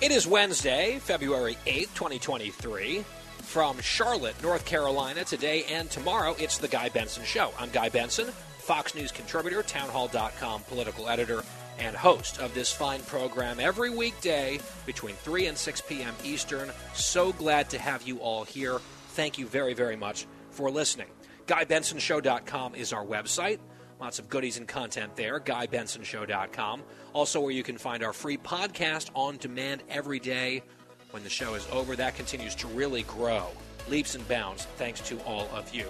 It is Wednesday, February 8th, 2023. From Charlotte, North Carolina, today and tomorrow, it's The Guy Benson Show. I'm Guy Benson, Fox News contributor, townhall.com political editor, and host of this fine program every weekday between 3 and 6 p.m. Eastern. So glad to have you all here. Thank you very, very much for listening. GuyBensonShow.com is our website. Lots of goodies and content there. GuyBensonShow.com. Also, where you can find our free podcast on demand every day. When the show is over, that continues to really grow leaps and bounds thanks to all of you.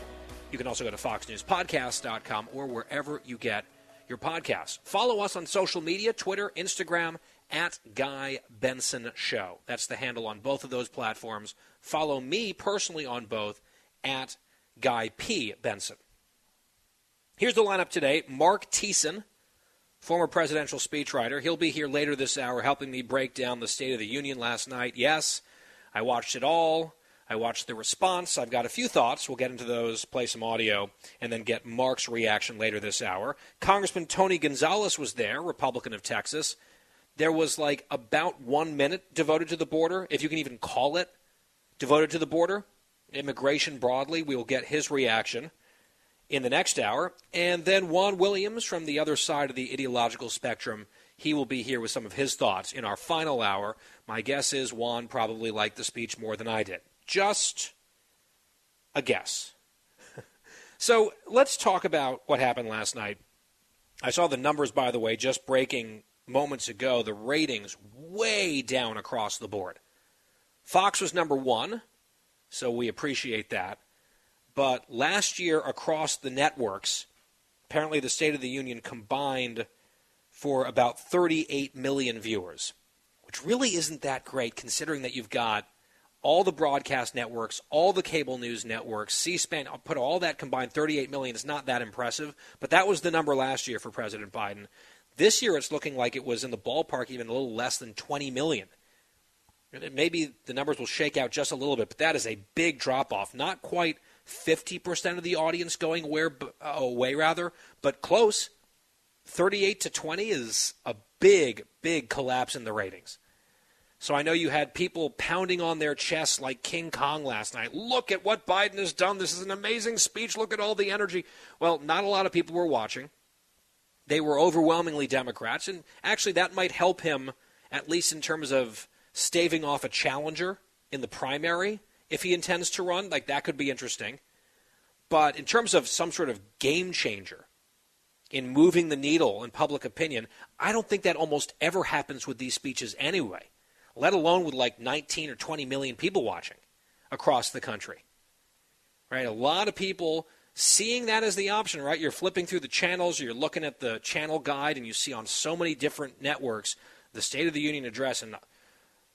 You can also go to FoxNewsPodcast.com or wherever you get your podcasts. Follow us on social media Twitter, Instagram, at Guy Benson Show. That's the handle on both of those platforms. Follow me personally on both at Guy P. Benson. Here's the lineup today Mark Thiessen, former presidential speechwriter. He'll be here later this hour helping me break down the State of the Union last night. Yes, I watched it all. I watched the response. I've got a few thoughts. We'll get into those, play some audio, and then get Mark's reaction later this hour. Congressman Tony Gonzalez was there, Republican of Texas. There was like about one minute devoted to the border, if you can even call it devoted to the border. Immigration broadly, we will get his reaction in the next hour. And then Juan Williams from the other side of the ideological spectrum. He will be here with some of his thoughts in our final hour. My guess is Juan probably liked the speech more than I did. Just a guess. so let's talk about what happened last night. I saw the numbers, by the way, just breaking moments ago. The ratings way down across the board. Fox was number one, so we appreciate that. But last year, across the networks, apparently the State of the Union combined for about 38 million viewers, which really isn't that great considering that you've got all the broadcast networks, all the cable news networks, C-SPAN, uh, put all that combined, 38 million is not that impressive, but that was the number last year for President Biden. This year, it's looking like it was in the ballpark, even a little less than 20 million. Maybe the numbers will shake out just a little bit, but that is a big drop off. Not quite 50% of the audience going away, uh, away rather, but close. 38 to 20 is a big, big collapse in the ratings. So I know you had people pounding on their chests like King Kong last night. Look at what Biden has done. This is an amazing speech. Look at all the energy. Well, not a lot of people were watching. They were overwhelmingly Democrats, and actually that might help him, at least in terms of staving off a challenger in the primary if he intends to run. Like that could be interesting. But in terms of some sort of game changer in moving the needle in public opinion, I don't think that almost ever happens with these speeches anyway let alone with like 19 or 20 million people watching across the country. Right? A lot of people seeing that as the option, right? You're flipping through the channels, you're looking at the channel guide, and you see on so many different networks the State of the Union address, and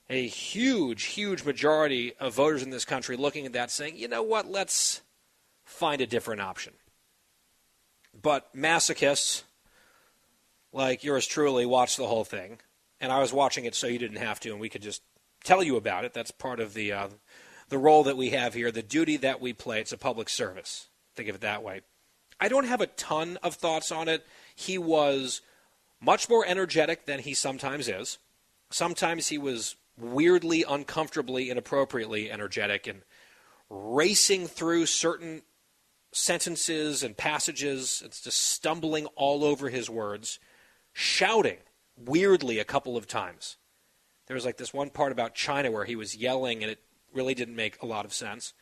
a huge, huge majority of voters in this country looking at that saying, you know what, let's find a different option. But masochists like yours truly watch the whole thing and I was watching it so you didn't have to, and we could just tell you about it. That's part of the uh, the role that we have here, the duty that we play. It's a public service. Think of it that way. I don't have a ton of thoughts on it. He was much more energetic than he sometimes is. Sometimes he was weirdly, uncomfortably, inappropriately energetic and racing through certain sentences and passages. It's just stumbling all over his words, shouting weirdly a couple of times. There was like this one part about China where he was yelling and it really didn't make a lot of sense.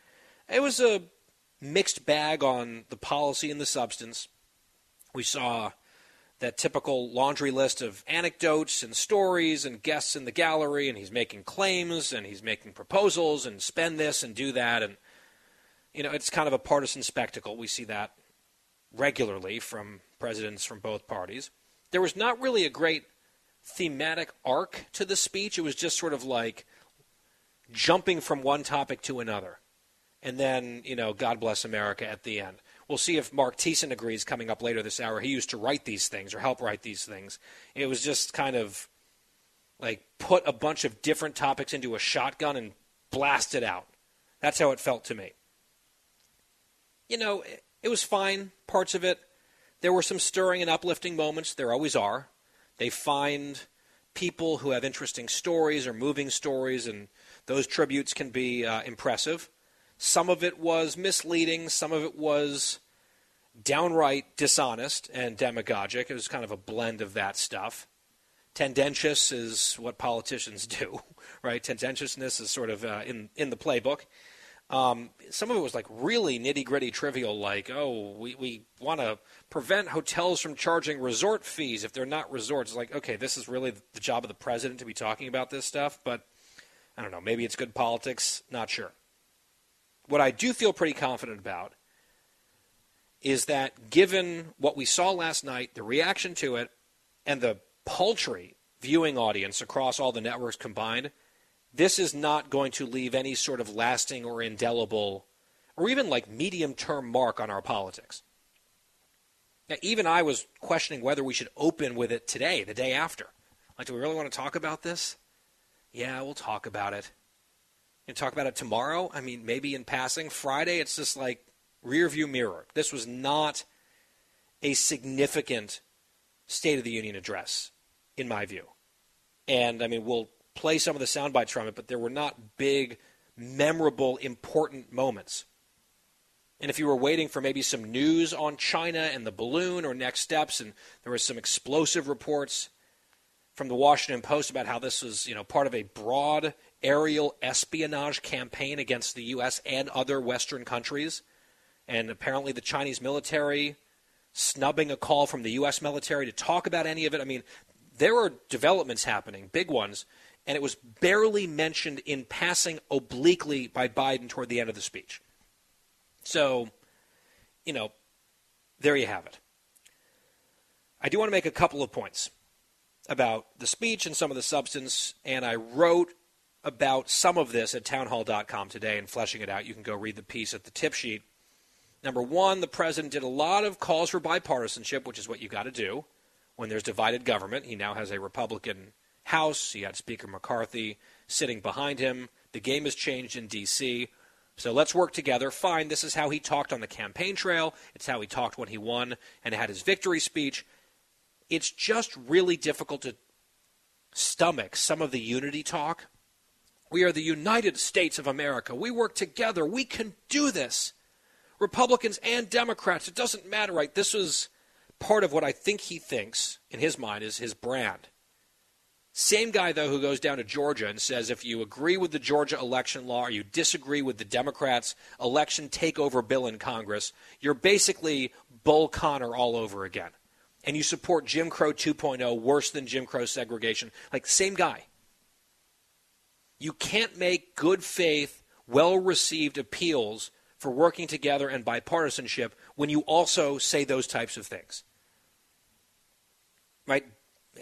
It was a mixed bag on the policy and the substance. We saw that typical laundry list of anecdotes and stories and guests in the gallery, and he's making claims and he's making proposals and spend this and do that. And, you know, it's kind of a partisan spectacle. We see that regularly from presidents from both parties. There was not really a great thematic arc to the speech. It was just sort of like jumping from one topic to another. And then, you know, God bless America at the end. We'll see if Mark Thiessen agrees coming up later this hour. He used to write these things or help write these things. It was just kind of like put a bunch of different topics into a shotgun and blast it out. That's how it felt to me. You know, it was fine, parts of it. There were some stirring and uplifting moments. There always are. They find people who have interesting stories or moving stories, and those tributes can be uh, impressive. Some of it was misleading, some of it was downright dishonest and demagogic. It was kind of a blend of that stuff. Tendentious is what politicians do, right? Tendentiousness is sort of uh, in in the playbook. Um, some of it was like really nitty gritty trivial, like, oh, we, we want to prevent hotels from charging resort fees if they're not resorts. It's like, okay, this is really the job of the president to be talking about this stuff, but I don't know. Maybe it's good politics. Not sure. What I do feel pretty confident about is that given what we saw last night, the reaction to it, and the paltry viewing audience across all the networks combined, this is not going to leave any sort of lasting or indelible or even like medium term mark on our politics. Now, even I was questioning whether we should open with it today, the day after. Like, do we really want to talk about this? Yeah, we'll talk about it. And talk about it tomorrow? I mean, maybe in passing. Friday, it's just like rear view mirror. This was not a significant State of the Union address, in my view. And I mean, we'll play some of the sound bites from it, but there were not big, memorable, important moments. And if you were waiting for maybe some news on China and the balloon or next steps, and there were some explosive reports from the Washington Post about how this was, you know, part of a broad aerial espionage campaign against the U.S. and other Western countries, and apparently the Chinese military snubbing a call from the U.S. military to talk about any of it. I mean, there are developments happening, big ones, and it was barely mentioned in passing obliquely by Biden toward the end of the speech. So, you know, there you have it. I do want to make a couple of points about the speech and some of the substance, and I wrote about some of this at townhall.com today and fleshing it out. You can go read the piece at the tip sheet. Number one, the president did a lot of calls for bipartisanship, which is what you got to do when there's divided government. He now has a Republican House. He had Speaker McCarthy sitting behind him. The game has changed in D.C. So let's work together. Fine, this is how he talked on the campaign trail. It's how he talked when he won and had his victory speech. It's just really difficult to stomach some of the unity talk. We are the United States of America. We work together. We can do this. Republicans and Democrats, it doesn't matter, right? This is part of what I think he thinks, in his mind, is his brand. Same guy, though, who goes down to Georgia and says if you agree with the Georgia election law or you disagree with the Democrats' election takeover bill in Congress, you're basically Bull Connor all over again. And you support Jim Crow 2.0 worse than Jim Crow segregation. Like, same guy. You can't make good faith, well received appeals for working together and bipartisanship when you also say those types of things. Right?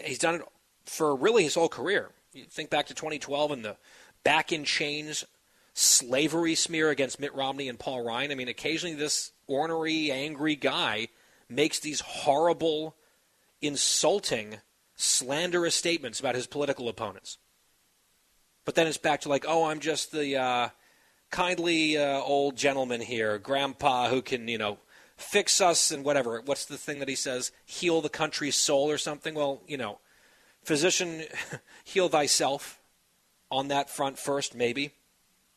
He's done it for really his whole career. You think back to 2012 and the back in chains slavery smear against Mitt Romney and Paul Ryan. I mean, occasionally this ornery, angry guy makes these horrible, insulting, slanderous statements about his political opponents. But then it's back to like, oh, I'm just the uh, kindly uh, old gentleman here, grandpa, who can, you know, fix us and whatever. What's the thing that he says? Heal the country's soul or something? Well, you know Physician, heal thyself on that front first, maybe.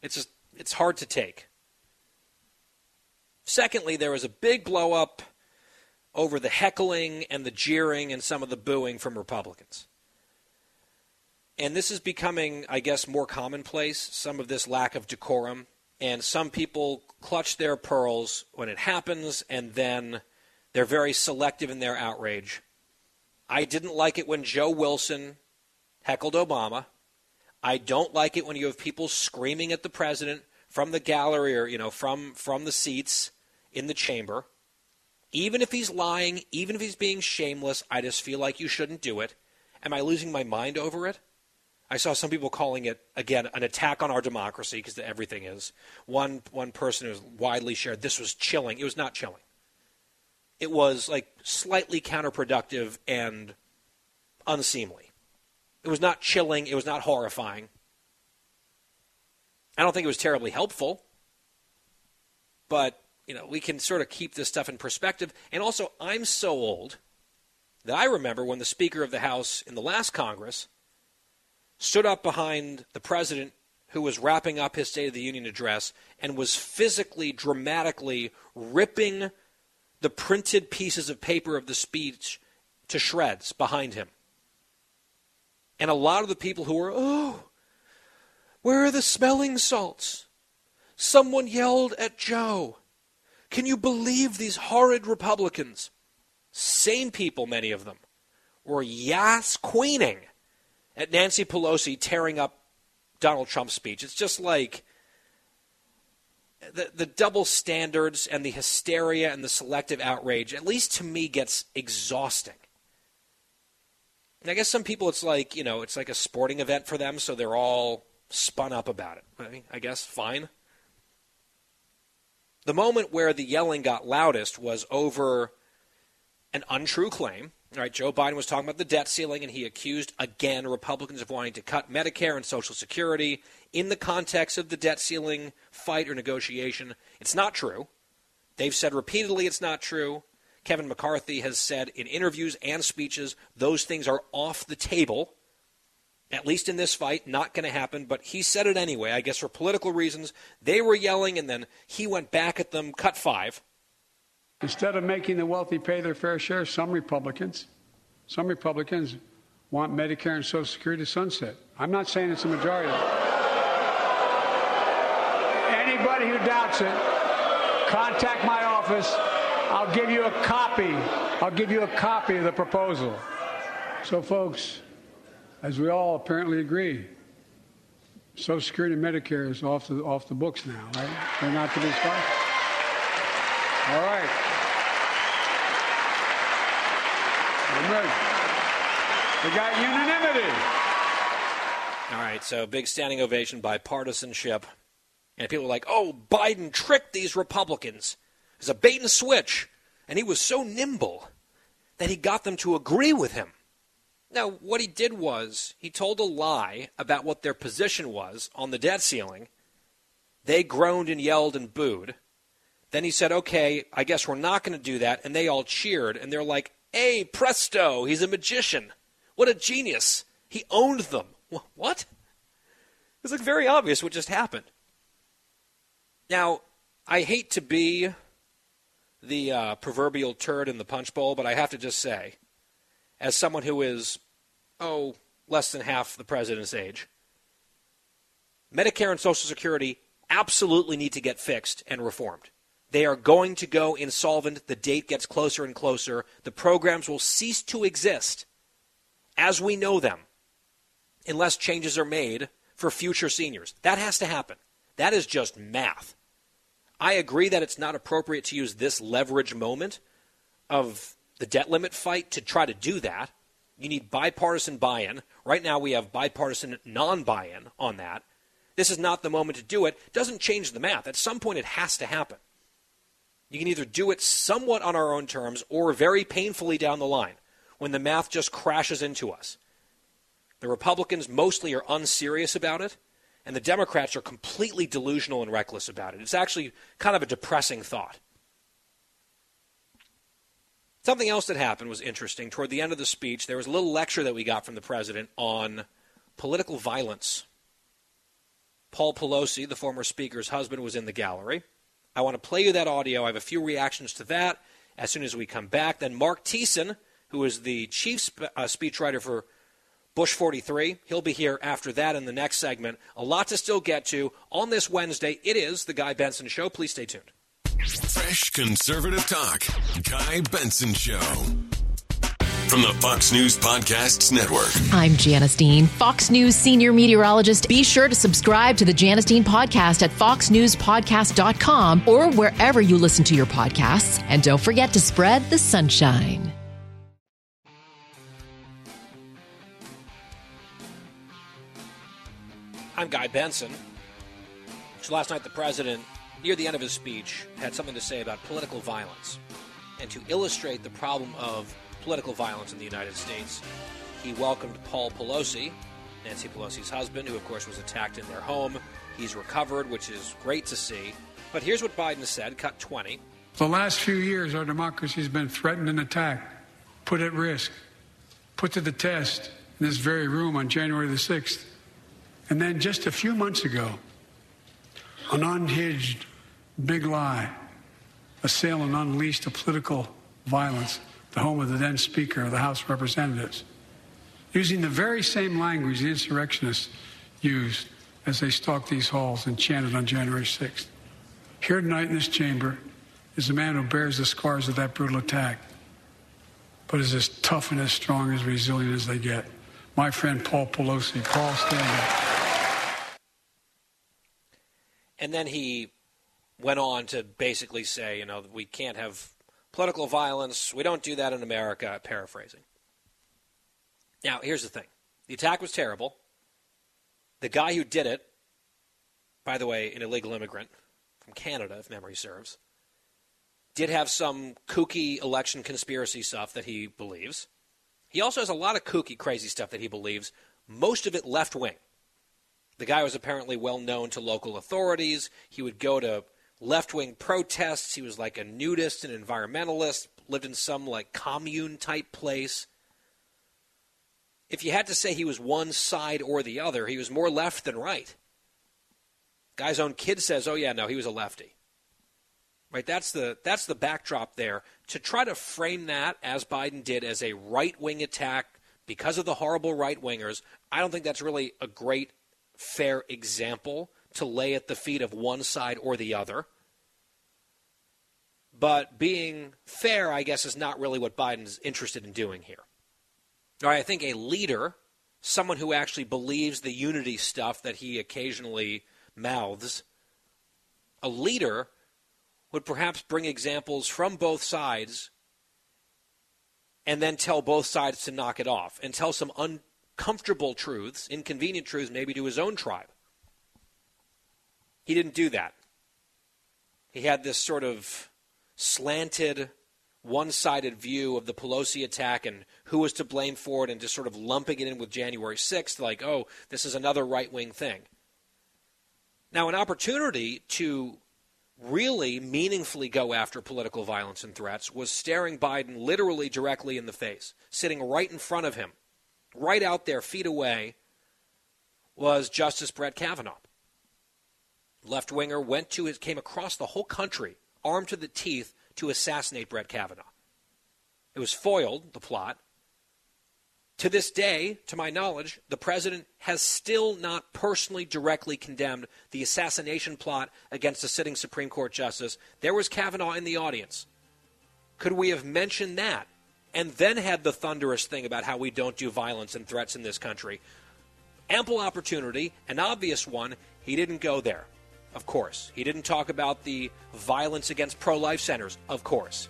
It's, just, it's hard to take. Secondly, there was a big blow up over the heckling and the jeering and some of the booing from Republicans. And this is becoming, I guess, more commonplace, some of this lack of decorum. And some people clutch their pearls when it happens, and then they're very selective in their outrage. I didn't like it when Joe Wilson heckled Obama. I don't like it when you have people screaming at the president from the gallery or you know from from the seats in the chamber. Even if he's lying, even if he's being shameless, I just feel like you shouldn't do it. Am I losing my mind over it? I saw some people calling it again an attack on our democracy because everything is. One one person who was widely shared this was chilling. It was not chilling. It was like slightly counterproductive and unseemly. It was not chilling. It was not horrifying. I don't think it was terribly helpful, but you know we can sort of keep this stuff in perspective. And also, I'm so old that I remember when the Speaker of the House in the last Congress stood up behind the president who was wrapping up his State of the Union address and was physically, dramatically ripping the printed pieces of paper of the speech to shreds behind him. And a lot of the people who were, oh, where are the smelling salts? Someone yelled at Joe. Can you believe these horrid Republicans? Sane people, many of them, were yas queening at Nancy Pelosi tearing up Donald Trump's speech. It's just like the the double standards and the hysteria and the selective outrage, at least to me, gets exhausting. And I guess some people, it's like you know, it's like a sporting event for them, so they're all spun up about it. I, mean, I guess fine. The moment where the yelling got loudest was over an untrue claim all right, Joe Biden was talking about the debt ceiling, and he accused again Republicans of wanting to cut Medicare and Social Security in the context of the debt ceiling fight or negotiation. It's not true. They've said repeatedly it's not true. Kevin McCarthy has said in interviews and speeches those things are off the table, at least in this fight, not going to happen. But he said it anyway, I guess for political reasons. They were yelling, and then he went back at them, cut five. Instead of making the wealthy pay their fair share, some Republicans, some Republicans want Medicare and Social Security sunset. I'm not saying it's a majority. Anybody who doubts it, contact my office. I'll give you a copy. I'll give you a copy of the proposal. So, folks, as we all apparently agree, Social Security and Medicare is off the off the books now, right? They're not to be sponsored. All right. We got unanimity. All right, so big standing ovation, bipartisanship. And people were like, oh, Biden tricked these Republicans. It's a bait and switch. And he was so nimble that he got them to agree with him. Now, what he did was he told a lie about what their position was on the debt ceiling. They groaned and yelled and booed. Then he said, okay, I guess we're not going to do that. And they all cheered. And they're like, hey, presto, he's a magician. What a genius. He owned them. What? It's like very obvious what just happened. Now, I hate to be the uh, proverbial turd in the punch bowl, but I have to just say, as someone who is, oh, less than half the president's age, Medicare and Social Security absolutely need to get fixed and reformed. They are going to go insolvent. The date gets closer and closer. The programs will cease to exist as we know them unless changes are made for future seniors. That has to happen. That is just math. I agree that it's not appropriate to use this leverage moment of the debt limit fight to try to do that. You need bipartisan buy in. Right now, we have bipartisan non buy in on that. This is not the moment to do it. Doesn't change the math. At some point, it has to happen. You can either do it somewhat on our own terms or very painfully down the line when the math just crashes into us. The Republicans mostly are unserious about it, and the Democrats are completely delusional and reckless about it. It's actually kind of a depressing thought. Something else that happened was interesting. Toward the end of the speech, there was a little lecture that we got from the president on political violence. Paul Pelosi, the former speaker's husband, was in the gallery. I want to play you that audio. I have a few reactions to that as soon as we come back. Then Mark Thiessen who is the chief sp- uh, speechwriter for Bush 43. He'll be here after that in the next segment. A lot to still get to on this Wednesday. It is the Guy Benson Show. Please stay tuned. Fresh conservative talk. Guy Benson Show. from the Fox News Podcasts Network. I'm Janice Dean, Fox News senior meteorologist. Be sure to subscribe to the Janice Dean podcast at foxnewspodcast.com or wherever you listen to your podcasts. And don't forget to spread the sunshine. I'm Guy Benson. So last night, the president, near the end of his speech, had something to say about political violence. And to illustrate the problem of political violence in the United States, he welcomed Paul Pelosi, Nancy Pelosi's husband, who, of course, was attacked in their home. He's recovered, which is great to see. But here's what Biden said, cut 20. The last few years, our democracy has been threatened and attacked, put at risk, put to the test in this very room on January the 6th. And then just a few months ago, an unhinged big lie assailed and unleashed a political violence, the home of the then Speaker of the House of Representatives, using the very same language the insurrectionists used as they stalked these halls and chanted on January 6th. Here tonight in this chamber is a man who bears the scars of that brutal attack, but is as tough and as strong as resilient as they get. My friend Paul Pelosi. Paul, stand up. And then he went on to basically say, you know, we can't have political violence. We don't do that in America, paraphrasing. Now, here's the thing the attack was terrible. The guy who did it, by the way, an illegal immigrant from Canada, if memory serves, did have some kooky election conspiracy stuff that he believes. He also has a lot of kooky, crazy stuff that he believes, most of it left wing. The guy was apparently well known to local authorities. He would go to left wing protests. He was like a nudist and environmentalist, lived in some like commune type place. If you had to say he was one side or the other, he was more left than right. Guy's own kid says, "Oh yeah, no, he was a lefty." Right? That's the that's the backdrop there. To try to frame that as Biden did as a right-wing attack because of the horrible right-wingers, I don't think that's really a great fair example to lay at the feet of one side or the other. But being fair, I guess, is not really what Biden's interested in doing here. All right, I think a leader, someone who actually believes the unity stuff that he occasionally mouths, a leader would perhaps bring examples from both sides and then tell both sides to knock it off and tell some uncomfortable truths, inconvenient truths, maybe to his own tribe. He didn't do that. He had this sort of slanted, one sided view of the Pelosi attack and who was to blame for it, and just sort of lumping it in with January 6th, like, oh, this is another right wing thing. Now, an opportunity to really meaningfully go after political violence and threats was staring Biden literally directly in the face, sitting right in front of him, right out there, feet away, was Justice Brett Kavanaugh left winger went to his came across the whole country armed to the teeth to assassinate Brett Kavanaugh. It was foiled, the plot. To this day, to my knowledge, the president has still not personally directly condemned the assassination plot against a sitting Supreme Court justice. There was Kavanaugh in the audience. Could we have mentioned that and then had the thunderous thing about how we don't do violence and threats in this country? Ample opportunity, an obvious one. He didn't go there of course. He didn't talk about the violence against pro life centers, of course.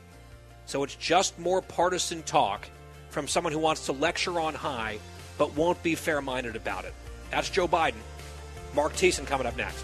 So it's just more partisan talk from someone who wants to lecture on high but won't be fair minded about it. That's Joe Biden. Mark Thiessen coming up next.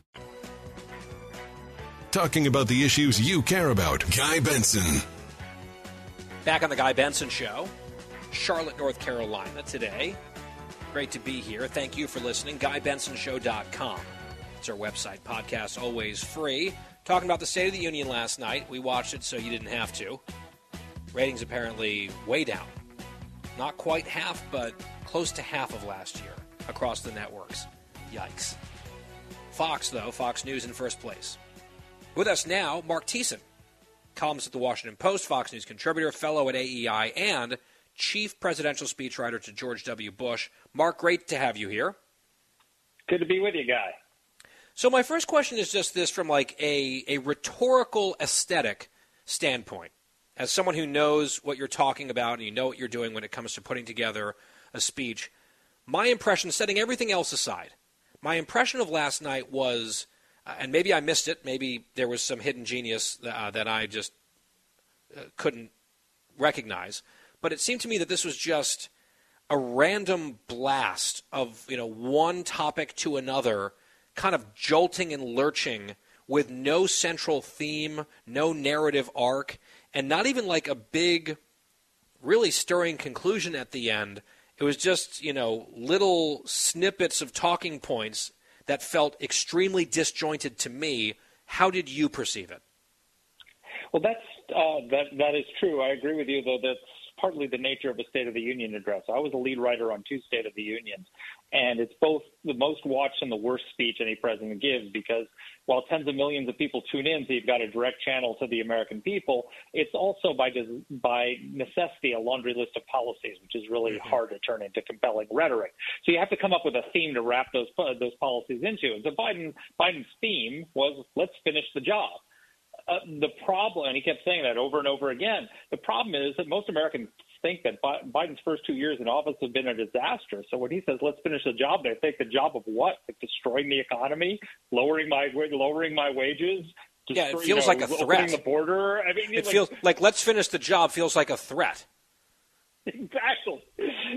Talking about the issues you care about. Guy Benson. Back on the Guy Benson Show, Charlotte, North Carolina today. Great to be here. Thank you for listening. GuyBensonShow.com. It's our website. Podcast always free talking about the State of the Union last night. We watched it so you didn't have to. Ratings apparently way down. Not quite half, but close to half of last year across the networks. Yikes. Fox, though, Fox News in first place. With us now, Mark Thiessen, columnist at the Washington Post, Fox News contributor, fellow at AEI, and chief presidential speechwriter to George W. Bush. Mark, great to have you here. Good to be with you, Guy. So my first question is just this from like a, a rhetorical aesthetic standpoint. As someone who knows what you're talking about and you know what you're doing when it comes to putting together a speech, my impression, setting everything else aside, my impression of last night was, uh, and maybe I missed it, maybe there was some hidden genius uh, that I just uh, couldn't recognize, but it seemed to me that this was just a random blast of you know one topic to another, kind of jolting and lurching with no central theme, no narrative arc, and not even like a big, really stirring conclusion at the end. It was just you know little snippets of talking points that felt extremely disjointed to me. How did you perceive it? Well, that's uh, that that is true. I agree with you, though. That's partly the nature of a State of the Union address. I was a lead writer on two State of the Unions, and it's both the most watched and the worst speech any president gives because while tens of millions of people tune in, so you've got a direct channel to the American people, it's also by by necessity a laundry list of policies, which is really mm-hmm. hard to turn into compelling rhetoric. So you have to come up with a theme to wrap those those policies into. And so Biden Biden's theme was let's finish the job uh, the problem, and he kept saying that over and over again. The problem is that most Americans think that Biden's first two years in office have been a disaster. So when he says let's finish the job, they think the job of what? Like destroying the economy, lowering my lowering my wages. yeah, it feels you know, like a threat. The border. I mean, it like, feels like let's finish the job. Feels like a threat. Exactly,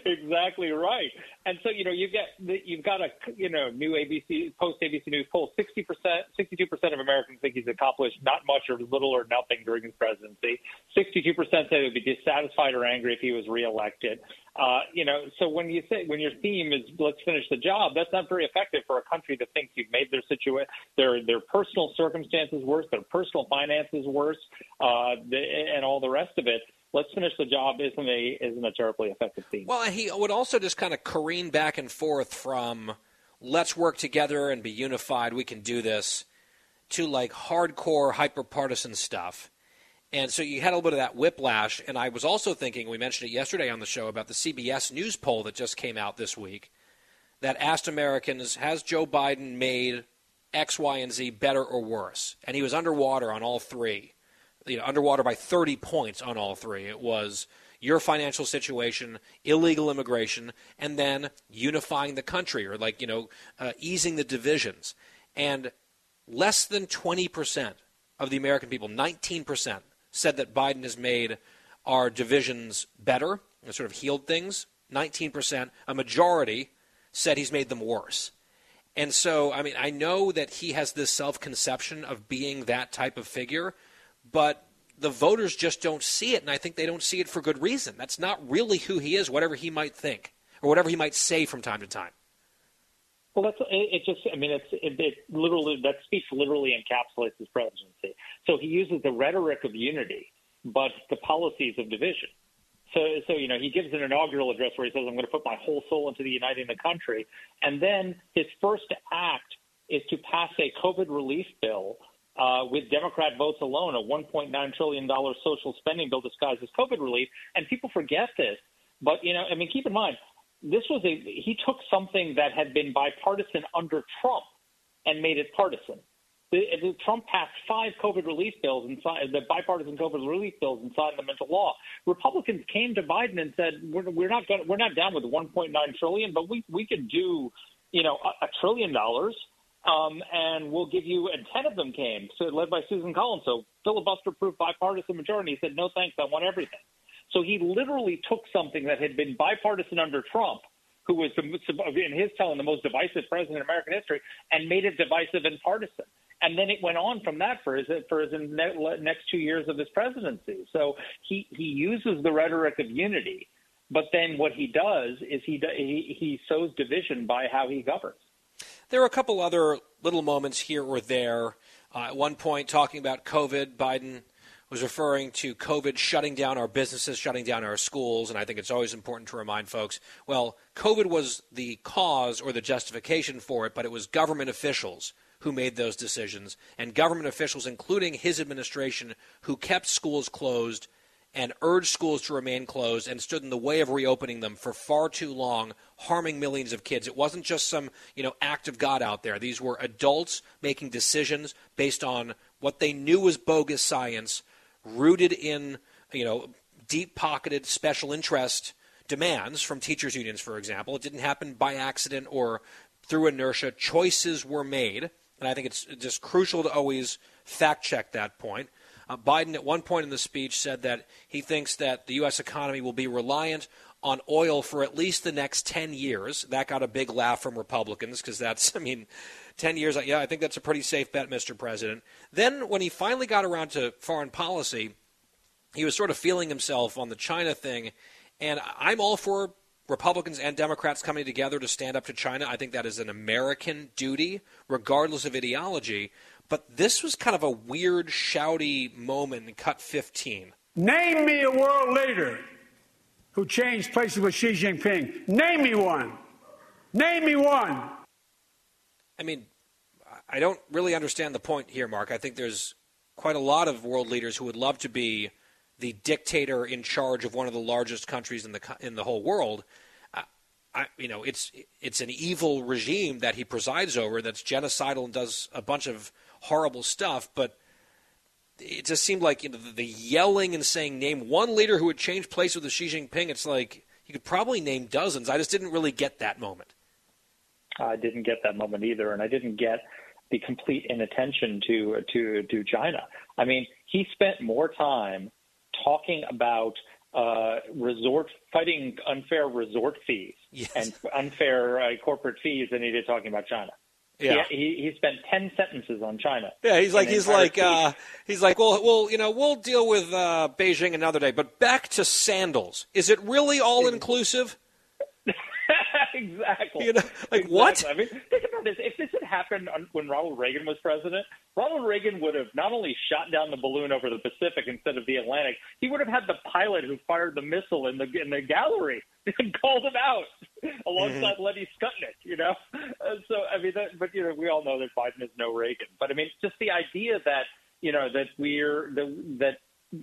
exactly right. And so you know you get you've got a you know new ABC post ABC News poll. Sixty percent, sixty-two percent of Americans think he's accomplished not much or little or nothing during his presidency. Sixty-two percent say they would be dissatisfied or angry if he was reelected. Uh, you know, so when you say when your theme is let's finish the job, that's not very effective for a country that thinks you've made their situation their their personal circumstances worse, their personal finances worse, uh, the, and all the rest of it let's finish the job isn't a isn't a terribly effective theme. Well, he would also just kind of careen back and forth from let's work together and be unified, we can do this, to like hardcore hyper partisan stuff. And so you had a little bit of that whiplash. And I was also thinking, we mentioned it yesterday on the show about the CBS News poll that just came out this week that asked Americans, has Joe Biden made X, Y, and Z better or worse? And he was underwater on all three you know, underwater by 30 points on all three. It was your financial situation, illegal immigration, and then unifying the country or like, you know, uh, easing the divisions. And less than 20% of the American people, 19%, said that Biden has made our divisions better and sort of healed things. 19%, a majority said he's made them worse. And so, I mean, I know that he has this self conception of being that type of figure, but the voters just don't see it, and I think they don't see it for good reason. That's not really who he is, whatever he might think or whatever he might say from time to time. Well, that's it. Just, I mean, it's it, it literally that speech literally encapsulates his presidency. So he uses the rhetoric of unity, but the policies of division. So, so you know, he gives an inaugural address where he says, "I'm going to put my whole soul into the uniting the country," and then his first act is to pass a COVID relief bill uh, with Democrat votes alone, a $1.9 trillion social spending bill disguised as COVID relief. And people forget this. But, you know, I mean, keep in mind, this was a, he took something that had been bipartisan under Trump and made it partisan. The, the, Trump passed five COVID relief bills inside the bipartisan COVID relief bills and signed them into law. Republicans came to Biden and said, "We're, we're not going, we're not down with 1.9 trillion, but we we could do, you know, a, a trillion dollars." Um, and we'll give you, and 10 of them came, so led by Susan Collins. So filibuster proof bipartisan majority. He said, no thanks, I want everything. So he literally took something that had been bipartisan under Trump, who was, in his telling, the most divisive president in American history, and made it divisive and partisan. And then it went on from that for his for his next two years of his presidency. So he he uses the rhetoric of unity, but then what he does is he he, he sows division by how he governs. There were a couple other little moments here or there. Uh, at one point, talking about COVID, Biden was referring to COVID shutting down our businesses, shutting down our schools, and I think it's always important to remind folks well, COVID was the cause or the justification for it, but it was government officials who made those decisions, and government officials, including his administration, who kept schools closed and urged schools to remain closed and stood in the way of reopening them for far too long, harming millions of kids. It wasn't just some, you know, act of God out there. These were adults making decisions based on what they knew was bogus science, rooted in, you know, deep-pocketed special interest demands from teachers unions, for example. It didn't happen by accident or through inertia. Choices were made, and I think it's just crucial to always fact check that point. Uh, Biden, at one point in the speech, said that he thinks that the U.S. economy will be reliant on oil for at least the next 10 years. That got a big laugh from Republicans because that's, I mean, 10 years, yeah, I think that's a pretty safe bet, Mr. President. Then, when he finally got around to foreign policy, he was sort of feeling himself on the China thing. And I'm all for Republicans and Democrats coming together to stand up to China. I think that is an American duty, regardless of ideology. But this was kind of a weird, shouty moment in cut 15. Name me a world leader who changed places with Xi Jinping. Name me one. Name me one. I mean, I don't really understand the point here, Mark. I think there's quite a lot of world leaders who would love to be the dictator in charge of one of the largest countries in the in the whole world. Uh, I, you know, it's it's an evil regime that he presides over that's genocidal and does a bunch of horrible stuff, but it just seemed like you know the, yelling and saying name one leader who would change place with Xi Jinping. It's like you could probably name dozens. I just didn't really get that moment. I didn't get that moment either, and I didn't get the complete inattention to to to China. I mean, he spent more time talking about uh, resort fighting unfair resort fees yes. and unfair uh, corporate fees than he did talking about China. Yeah, he, he, spent ten sentences on China. Yeah, he's like he's like uh, he's like well, well, you know, we'll deal with uh, Beijing another day. But back to sandals. Is it really all inclusive? exactly. You know, like exactly. what? I mean, think about this. If this had happened when Ronald Reagan was president, Ronald Reagan would have not only shot down the balloon over the Pacific instead of the Atlantic, he would have had the pilot who fired the missile in the in the gallery and called him out alongside mm-hmm. Lenny Skutnik. You know, uh, so I mean, that, but you know, we all know that Biden is no Reagan. But I mean, just the idea that you know that we're the, that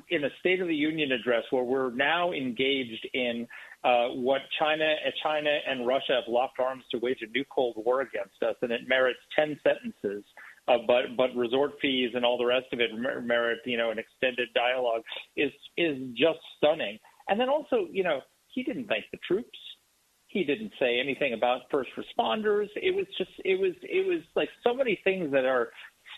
in a State of the Union address where we're now engaged in uh, what China, China and Russia have locked arms to wage a new Cold War against us, and it merits ten sentences. Uh, but but resort fees and all the rest of it merit you know an extended dialogue is is just stunning. And then also you know he didn't thank the troops. He didn't say anything about first responders. It was just it was it was like so many things that are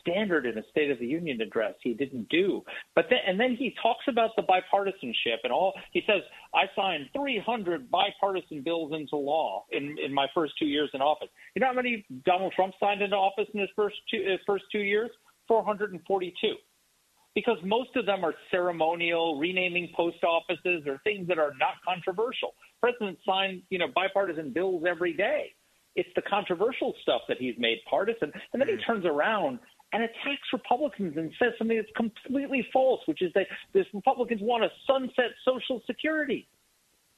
standard in a State of the Union address. He didn't do. But then, and then he talks about the bipartisanship and all. He says, "I signed 300 bipartisan bills into law in in my first two years in office." You know how many Donald Trump signed into office in his first two his first two years? 442 because most of them are ceremonial, renaming post offices or things that are not controversial. Presidents sign, you know, bipartisan bills every day. It's the controversial stuff that he's made partisan, and then he mm. turns around and attacks Republicans and says something that's completely false, which is that this Republicans want to sunset Social Security.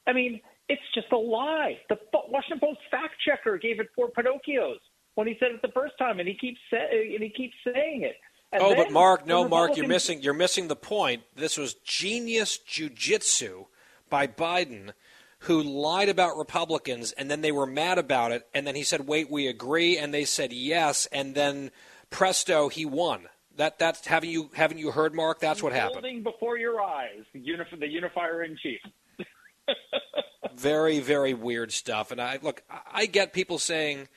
I mean, it's just a lie. The Washington Post fact checker gave it four Pinocchios when he said it the first time, and he keeps say, and he keeps saying it. And oh, but Mark, no, Mark, you're missing you're missing the point. This was genius jujitsu by Biden who lied about Republicans and then they were mad about it and then he said, "Wait, we agree." And they said, "Yes." And then presto, he won. That that's haven't you haven't you heard, Mark? That's what happened. Holding before your eyes, the, unif- the unifier in chief. very very weird stuff. And I look, I get people saying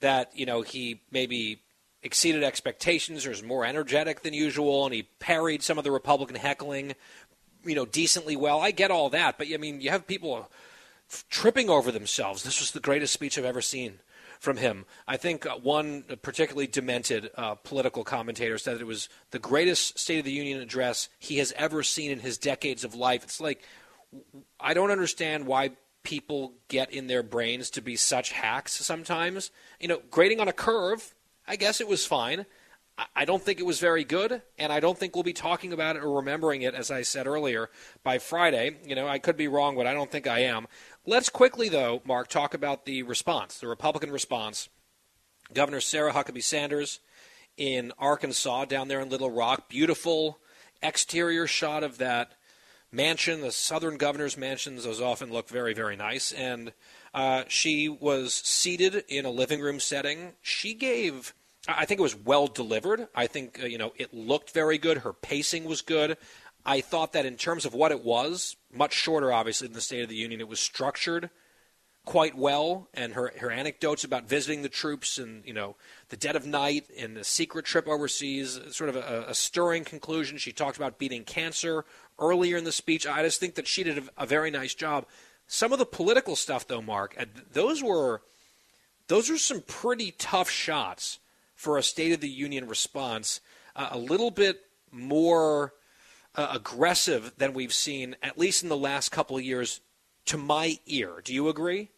that you know he maybe exceeded expectations or is more energetic than usual, and he parried some of the Republican heckling, you know, decently well. I get all that, but I mean, you have people tripping over themselves. This was the greatest speech I've ever seen from him. I think uh, one particularly demented uh, political commentator said that it was the greatest State of the Union address he has ever seen in his decades of life. It's like, I don't understand why people get in their brains to be such hacks sometimes. You know, grading on a curve, I guess it was fine. I don't think it was very good, and I don't think we'll be talking about it or remembering it, as I said earlier, by Friday. You know, I could be wrong, but I don't think I am. Let's quickly, though, Mark, talk about the response, the Republican response. Governor Sarah Huckabee Sanders in Arkansas, down there in Little Rock, beautiful exterior shot of that mansion. The southern governor's mansions, those often look very, very nice. And uh, she was seated in a living room setting. She gave I think it was well delivered. I think uh, you know it looked very good. Her pacing was good. I thought that in terms of what it was, much shorter, obviously, than the State of the Union, it was structured quite well. And her her anecdotes about visiting the troops and you know the dead of night and a secret trip overseas, sort of a, a stirring conclusion. She talked about beating cancer earlier in the speech. I just think that she did a, a very nice job. Some of the political stuff, though, Mark, those were those are some pretty tough shots for a State of the Union response, uh, a little bit more uh, aggressive than we've seen, at least in the last couple of years, to my ear. Do you agree?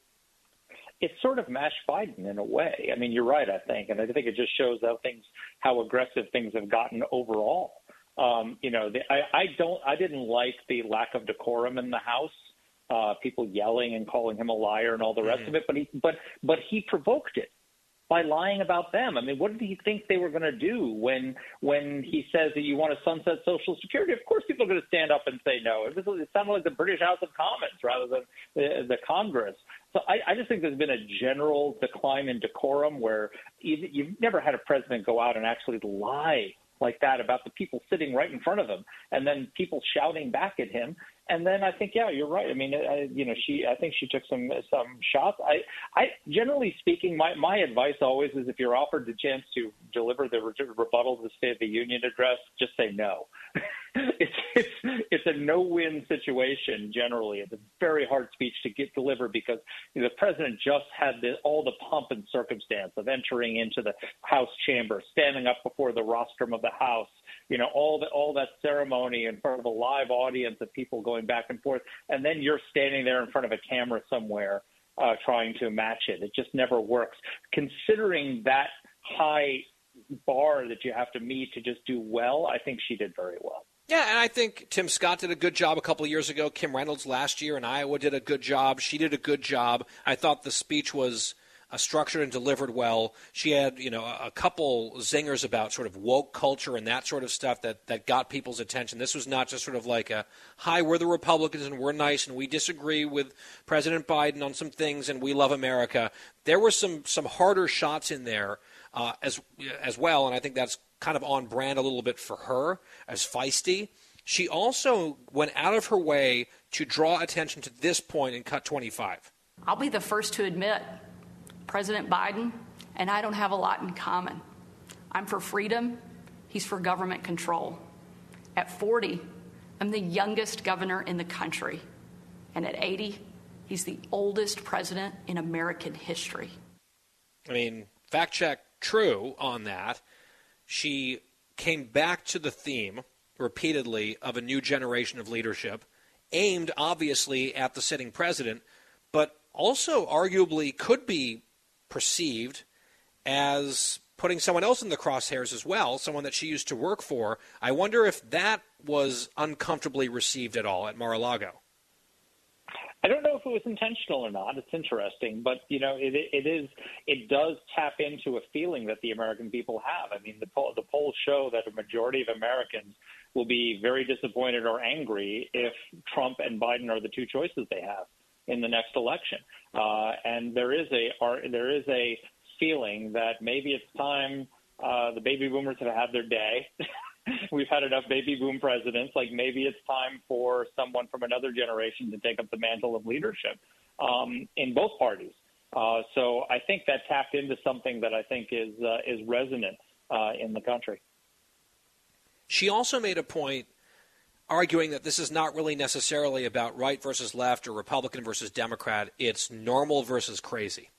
It's sort of mash Biden in a way. I mean, you're right, I think, and I think it just shows how things, how aggressive things have gotten overall. Um, you know, the, I, I don't, I didn't like the lack of decorum in the House. Uh, people yelling and calling him a liar and all the rest mm-hmm. of it, but he, but, but he provoked it by lying about them. I mean, what did he think they were going to do when when he says that you want to sunset Social Security? Of course, people are going to stand up and say no. It, it sounded like the British House of Commons rather than the, the Congress. So I, I just think there's been a general decline in decorum where you, you've never had a president go out and actually lie like that about the people sitting right in front of him and then people shouting back at him and then I think, yeah, you're right. I mean, I, you know, she, I think she took some some shots. I, I, generally speaking, my my advice always is if you're offered the chance to deliver the re- rebuttal to the State of the Union address, just say no. it's it's it's a no-win situation. Generally, it's a very hard speech to get delivered because you know, the president just had the, all the pomp and circumstance of entering into the House chamber, standing up before the rostrum of the House you know all the all that ceremony in front of a live audience of people going back and forth, and then you're standing there in front of a camera somewhere uh, trying to match it. It just never works. Considering that high bar that you have to meet to just do well, I think she did very well. Yeah, and I think Tim Scott did a good job a couple years ago. Kim Reynolds last year in Iowa did a good job. She did a good job. I thought the speech was uh, structured and delivered well. She had, you know, a, a, couple zingers about sort of woke culture and that sort of stuff that, that got people's attention. This was not just sort of like a, hi, we're the Republicans and we're nice and we disagree with President Biden on some things and we love America. There were some, some harder shots in there uh, as, as well, and I think that's kind of on brand a little bit for her as feisty. She also went out of her way to draw attention to this point in cut 25. I'll be the first to admit President Biden and I don't have a lot in common. I'm for freedom, he's for government control. At 40, I'm the youngest governor in the country. And at 80, he's the oldest president in American history. I mean, fact check true on that. She came back to the theme repeatedly of a new generation of leadership, aimed obviously at the sitting president, but also arguably could be perceived as putting someone else in the crosshairs as well, someone that she used to work for. I wonder if that was uncomfortably received at all at Mar-a-Lago. I don't know if it was intentional or not. It's interesting, but you know, it, it is. It does tap into a feeling that the American people have. I mean, the poll, the polls show that a majority of Americans will be very disappointed or angry if Trump and Biden are the two choices they have in the next election. Uh, and there is a there is a feeling that maybe it's time uh, the baby boomers have had their day. We've had enough baby boom presidents. Like maybe it's time for someone from another generation to take up the mantle of leadership um, in both parties. Uh, so I think that tapped into something that I think is uh, is resonant uh, in the country. She also made a point arguing that this is not really necessarily about right versus left or Republican versus Democrat. It's normal versus crazy.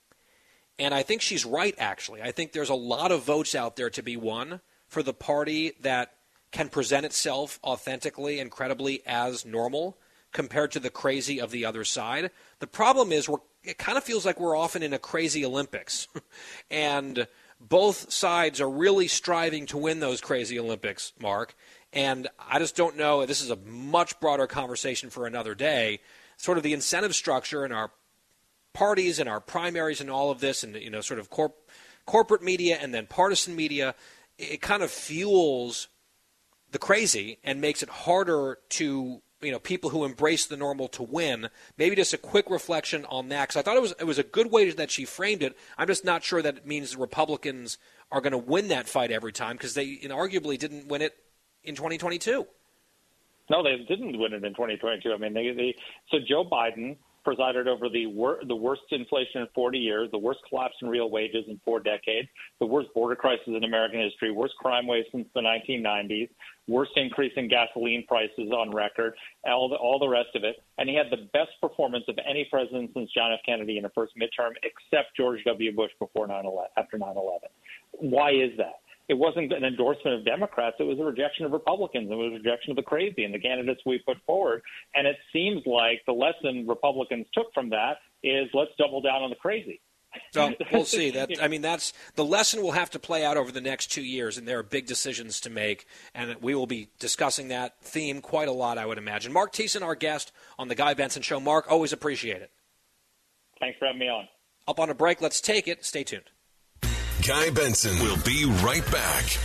And I think she's right, actually. I think there's a lot of votes out there to be won for the party that can present itself authentically and credibly as normal compared to the crazy of the other side. The problem is we're it kind of feels like we're often in a crazy Olympics. and both sides are really striving to win those crazy Olympics, Mark. And I just don't know. This is a much broader conversation for another day. Sort of the incentive structure in our parties and our primaries and all of this, and you know, sort of corp- corporate media and then partisan media, it kind of fuels the crazy and makes it harder to you know people who embrace the normal to win. Maybe just a quick reflection on that because I thought it was it was a good way that she framed it. I'm just not sure that it means the Republicans are going to win that fight every time because they arguably didn't win it in 2022. No, they didn't win it in 2022. I mean, they, they so Joe Biden presided over the wor- the worst inflation in 40 years, the worst collapse in real wages in four decades, the worst border crisis in American history, worst crime wave since the 1990s, worst increase in gasoline prices on record, all the, all the rest of it. And he had the best performance of any president since John F. Kennedy in a first midterm, except George W. Bush before 9/11. After 9/11, why is that? It wasn't an endorsement of Democrats. It was a rejection of Republicans. It was a rejection of the crazy and the candidates we put forward. And it seems like the lesson Republicans took from that is let's double down on the crazy. So we'll see. That I mean, that's the lesson will have to play out over the next two years, and there are big decisions to make, and we will be discussing that theme quite a lot, I would imagine. Mark Thiessen, our guest on the Guy Benson Show. Mark, always appreciate it. Thanks for having me on. Up on a break. Let's take it. Stay tuned. Guy Benson will be right back.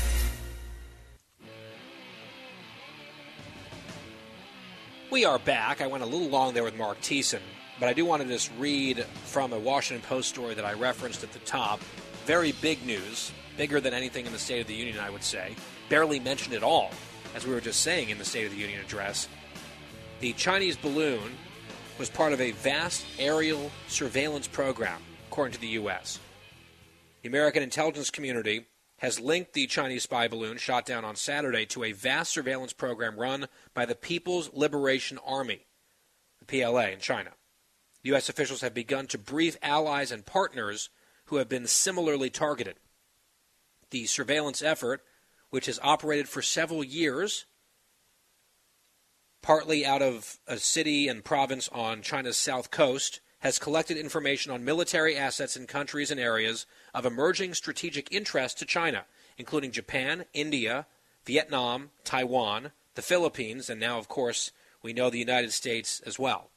We are back. I went a little long there with Mark Thiessen, but I do want to just read from a Washington Post story that I referenced at the top. Very big news, bigger than anything in the State of the Union, I would say. Barely mentioned at all, as we were just saying in the State of the Union address. The Chinese balloon was part of a vast aerial surveillance program, according to the U.S. The American intelligence community has linked the Chinese spy balloon shot down on Saturday to a vast surveillance program run by the People's Liberation Army, the PLA, in China. U.S. officials have begun to brief allies and partners who have been similarly targeted. The surveillance effort, which has operated for several years, partly out of a city and province on China's south coast, has collected information on military assets in countries and areas of emerging strategic interest to China, including Japan, India, Vietnam, Taiwan, the Philippines, and now, of course, we know the United States as well.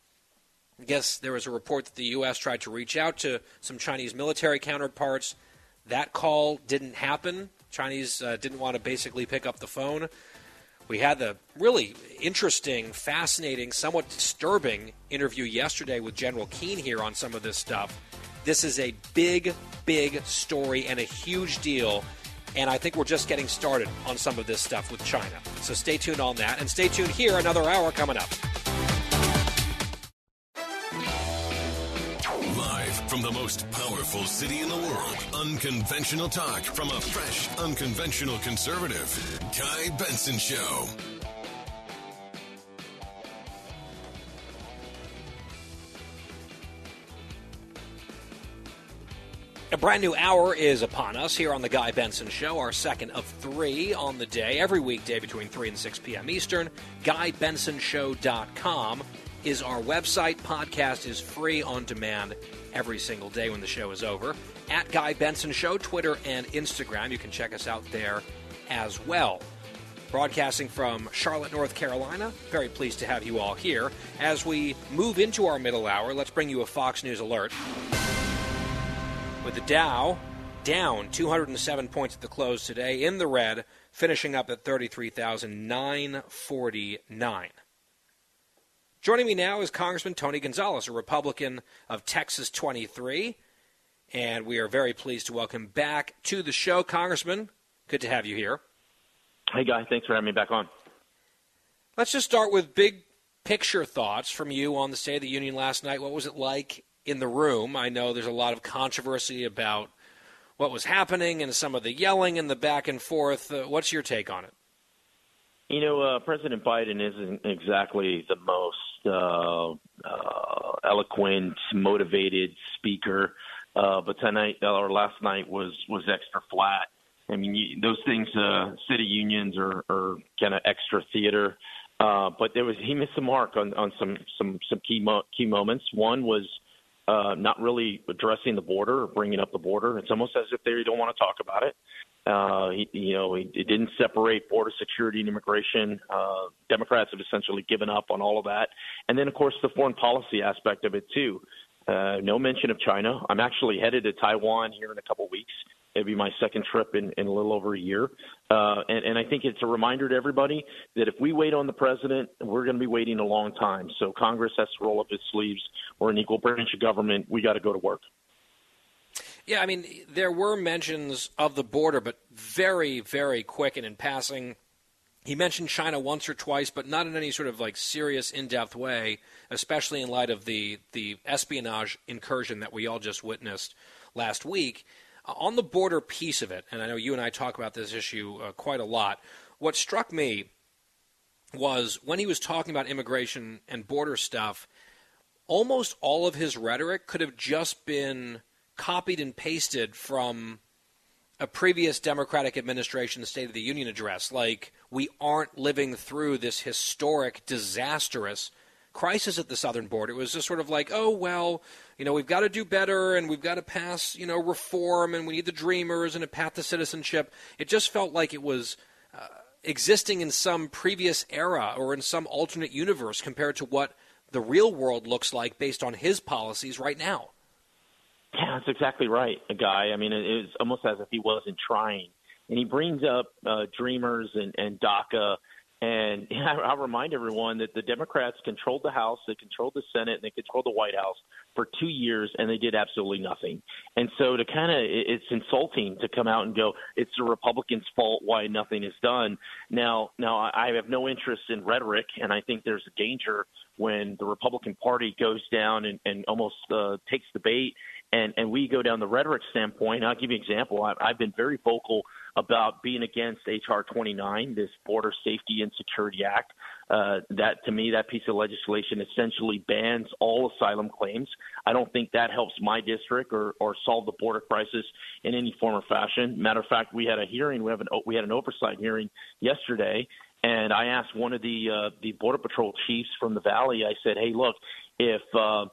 I guess there was a report that the U.S. tried to reach out to some Chinese military counterparts. That call didn't happen. Chinese uh, didn't want to basically pick up the phone. We had the really interesting, fascinating, somewhat disturbing interview yesterday with General Keane here on some of this stuff. This is a big, big story and a huge deal. And I think we're just getting started on some of this stuff with China. So stay tuned on that. And stay tuned here, another hour coming up. From the most powerful city in the world, unconventional talk from a fresh, unconventional conservative. Guy Benson Show. A brand new hour is upon us here on the Guy Benson Show, our second of three on the day, every weekday between 3 and 6 p.m. Eastern. GuyBensonShow.com is our website. Podcast is free on demand every single day when the show is over. At Guy Benson Show, Twitter and Instagram. You can check us out there as well. Broadcasting from Charlotte, North Carolina. Very pleased to have you all here. As we move into our middle hour, let's bring you a Fox News alert. With the Dow down 207 points at the close today, in the red, finishing up at 33,949. Joining me now is Congressman Tony Gonzalez, a Republican of Texas 23. And we are very pleased to welcome back to the show. Congressman, good to have you here. Hey, Guy. Thanks for having me back on. Let's just start with big picture thoughts from you on the State of the Union last night. What was it like in the room? I know there's a lot of controversy about what was happening and some of the yelling and the back and forth. Uh, what's your take on it? You know, uh, President Biden isn't exactly the most uh, uh, eloquent, motivated speaker, uh, but tonight or last night was was extra flat. I mean, you, those things, uh, city unions are, are kind of extra theater. Uh, but there was he missed the mark on, on some some some key mo- key moments. One was uh, not really addressing the border or bringing up the border. It's almost as if they don't want to talk about it. Uh, he, you know, he, he didn't separate border security and immigration. Uh, Democrats have essentially given up on all of that. And then, of course, the foreign policy aspect of it, too. Uh, no mention of China. I'm actually headed to Taiwan here in a couple weeks. It'll be my second trip in, in a little over a year. Uh, and, and I think it's a reminder to everybody that if we wait on the president, we're going to be waiting a long time. So Congress has to roll up its sleeves. We're an equal branch of government. We got to go to work. Yeah, I mean, there were mentions of the border, but very, very quick and in passing. He mentioned China once or twice, but not in any sort of like serious, in-depth way, especially in light of the the espionage incursion that we all just witnessed last week. Uh, on the border piece of it, and I know you and I talk about this issue uh, quite a lot. What struck me was when he was talking about immigration and border stuff. Almost all of his rhetoric could have just been copied and pasted from a previous Democratic administration State of the Union address. Like, we aren't living through this historic, disastrous crisis at the southern border. It was just sort of like, oh, well, you know, we've got to do better and we've got to pass, you know, reform and we need the dreamers and a path to citizenship. It just felt like it was. Uh, existing in some previous era or in some alternate universe compared to what the real world looks like based on his policies right now. Yeah, that's exactly right, a guy. I mean, it was almost as if he wasn't trying. And he brings up uh, Dreamers and, and DACA. And I'll remind everyone that the Democrats controlled the House, they controlled the Senate, and they controlled the White House for two years, and they did absolutely nothing. And so to kind of, it's insulting to come out and go, it's the Republicans' fault why nothing is done. Now, now I have no interest in rhetoric, and I think there's a danger when the Republican Party goes down and, and almost uh, takes the bait and and we go down the rhetoric standpoint. I'll give you an example. I, I've been very vocal about being against HR 29, this Border Safety and Security Act. Uh, that to me, that piece of legislation essentially bans all asylum claims. I don't think that helps my district or or solve the border crisis in any form or fashion. Matter of fact, we had a hearing. We have an we had an oversight hearing yesterday, and I asked one of the uh, the border patrol chiefs from the valley. I said, "Hey, look, if uh,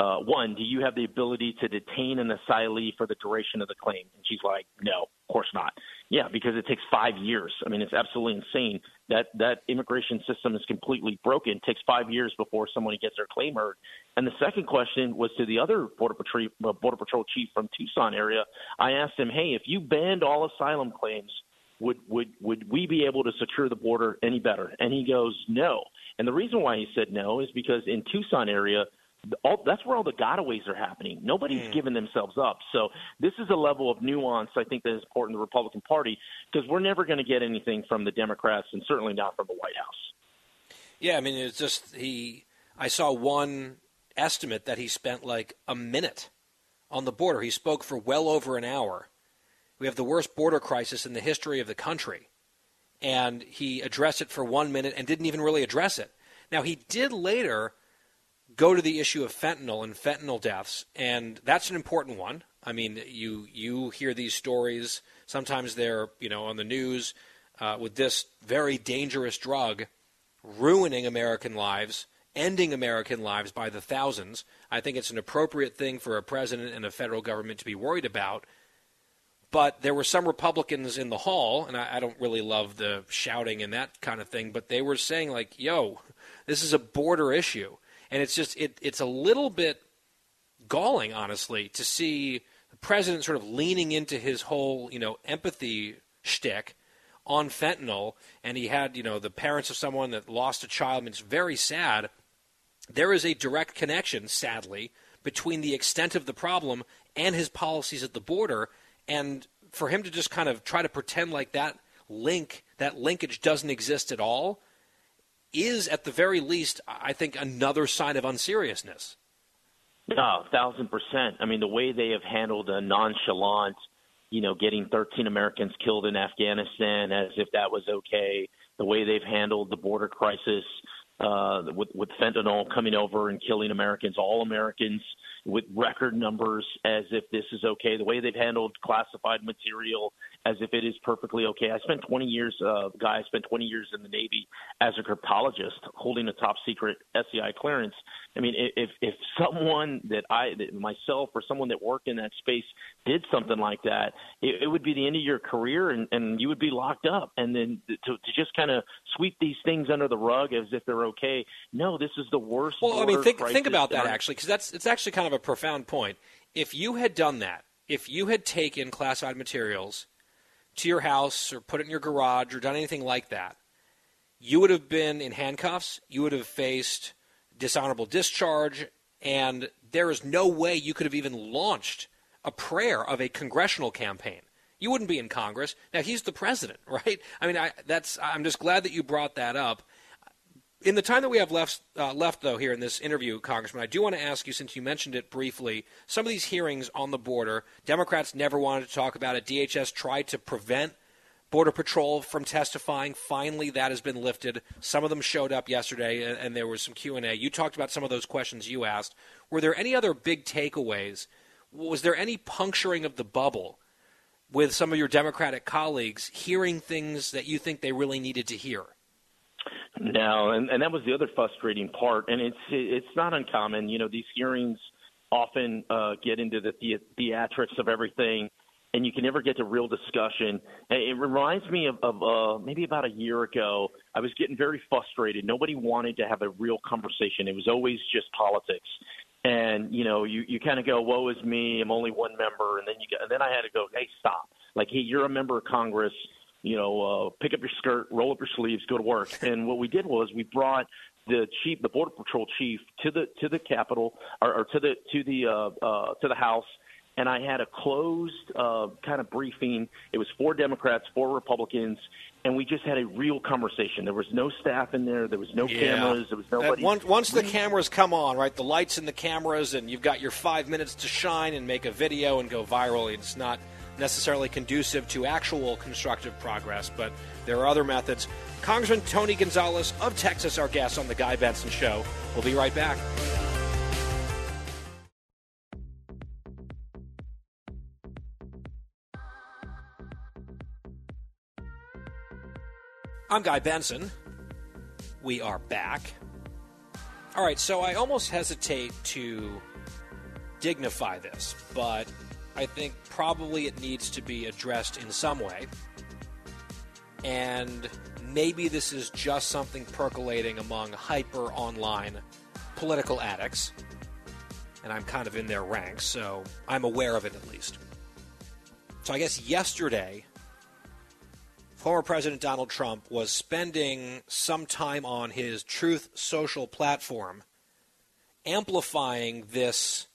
uh, one, do you have the ability to detain an asylee for the duration of the claim? And she's like, no, of course not. Yeah, because it takes five years. I mean, it's absolutely insane. That that immigration system is completely broken. It takes five years before somebody gets their claim heard. And the second question was to the other border patrol uh, border patrol chief from Tucson area. I asked him, hey, if you banned all asylum claims, would would would we be able to secure the border any better? And he goes, no. And the reason why he said no is because in Tucson area all, that's where all the gotaways are happening. Nobody's mm. giving themselves up. So this is a level of nuance I think that is important to the Republican Party because we're never going to get anything from the Democrats and certainly not from the White House. Yeah, I mean it's just he. I saw one estimate that he spent like a minute on the border. He spoke for well over an hour. We have the worst border crisis in the history of the country, and he addressed it for one minute and didn't even really address it. Now he did later go to the issue of fentanyl and fentanyl deaths, and that's an important one. I mean, you you hear these stories. Sometimes they're you know on the news uh, with this very dangerous drug ruining American lives, ending American lives by the thousands. I think it's an appropriate thing for a president and a federal government to be worried about. But there were some Republicans in the hall, and I, I don't really love the shouting and that kind of thing, but they were saying like, "Yo, this is a border issue." And it's just it, it's a little bit galling, honestly, to see the president sort of leaning into his whole you know empathy shtick on fentanyl, and he had you know the parents of someone that lost a child. I mean, it's very sad. There is a direct connection, sadly, between the extent of the problem and his policies at the border, and for him to just kind of try to pretend like that link, that linkage doesn't exist at all, is at the very least, I think, another sign of unseriousness. No, thousand percent. I mean, the way they have handled a nonchalant, you know, getting 13 Americans killed in Afghanistan as if that was okay. The way they've handled the border crisis uh, with with fentanyl coming over and killing Americans, all Americans, with record numbers, as if this is okay. The way they've handled classified material, as if it is perfectly okay. I spent 20 years, uh, guy, I spent 20 years in the Navy as a cryptologist, holding a top secret SCI clearance. I mean, if if someone that I, that myself, or someone that worked in that space did something like that, it, it would be the end of your career, and, and you would be locked up. And then to, to just kind of sweep these things under the rug as if they're okay. No, this is the worst. Well, I mean, think think about that ever. actually, because that's it's actually kind of a profound point. If you had done that, if you had taken classified materials to your house or put it in your garage or done anything like that, you would have been in handcuffs. You would have faced dishonorable discharge, and there is no way you could have even launched a prayer of a congressional campaign. You wouldn't be in Congress. Now he's the president, right? I mean, I, that's. I'm just glad that you brought that up. In the time that we have left, uh, left though, here in this interview, Congressman, I do want to ask you, since you mentioned it briefly, some of these hearings on the border, Democrats never wanted to talk about it. DHS tried to prevent Border Patrol from testifying. Finally, that has been lifted. Some of them showed up yesterday, and, and there was some Q and A. You talked about some of those questions you asked. Were there any other big takeaways? Was there any puncturing of the bubble with some of your Democratic colleagues hearing things that you think they really needed to hear? No, and, and that was the other frustrating part. And it's it's not uncommon. You know, these hearings often uh, get into the, the theatrics of everything, and you can never get to real discussion. It reminds me of, of uh, maybe about a year ago. I was getting very frustrated. Nobody wanted to have a real conversation. It was always just politics. And you know, you you kind of go, "Woe is me! I'm only one member," and then you go, and then I had to go, "Hey, stop! Like, hey, you're a member of Congress." You know, uh, pick up your skirt, roll up your sleeves, go to work. And what we did was we brought the chief, the border patrol chief, to the to the Capitol or, or to the to the uh, uh, to the House, and I had a closed uh, kind of briefing. It was four Democrats, four Republicans, and we just had a real conversation. There was no staff in there. There was no Yeah. cameras. There was nobody. once, once the cameras come on, right, the lights and the cameras, and you've got your five minutes to shine and make a video and go viral. It's not necessarily conducive to actual constructive progress, but there are other methods. Congressman Tony Gonzalez of Texas, our guest on the Guy Benson Show. We'll be right back. I'm Guy Benson. We are back. All right, so I almost hesitate to dignify this, but I think probably it needs to be addressed in some way. And maybe this is just something percolating among hyper online political addicts. And I'm kind of in their ranks, so I'm aware of it at least. So I guess yesterday, former President Donald Trump was spending some time on his Truth Social platform amplifying this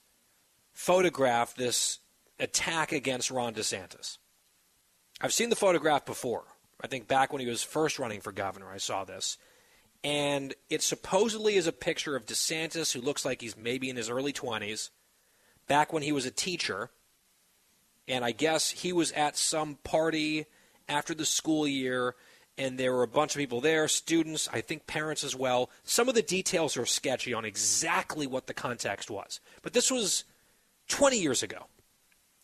photograph, this attack against Ron DeSantis. I've seen the photograph before. I think back when he was first running for governor, I saw this. And it supposedly is a picture of DeSantis, who looks like he's maybe in his early 20s, back when he was a teacher. And I guess he was at some party after the school year, and there were a bunch of people there, students, I think parents as well. Some of the details are sketchy on exactly what the context was. But this was 20 years ago.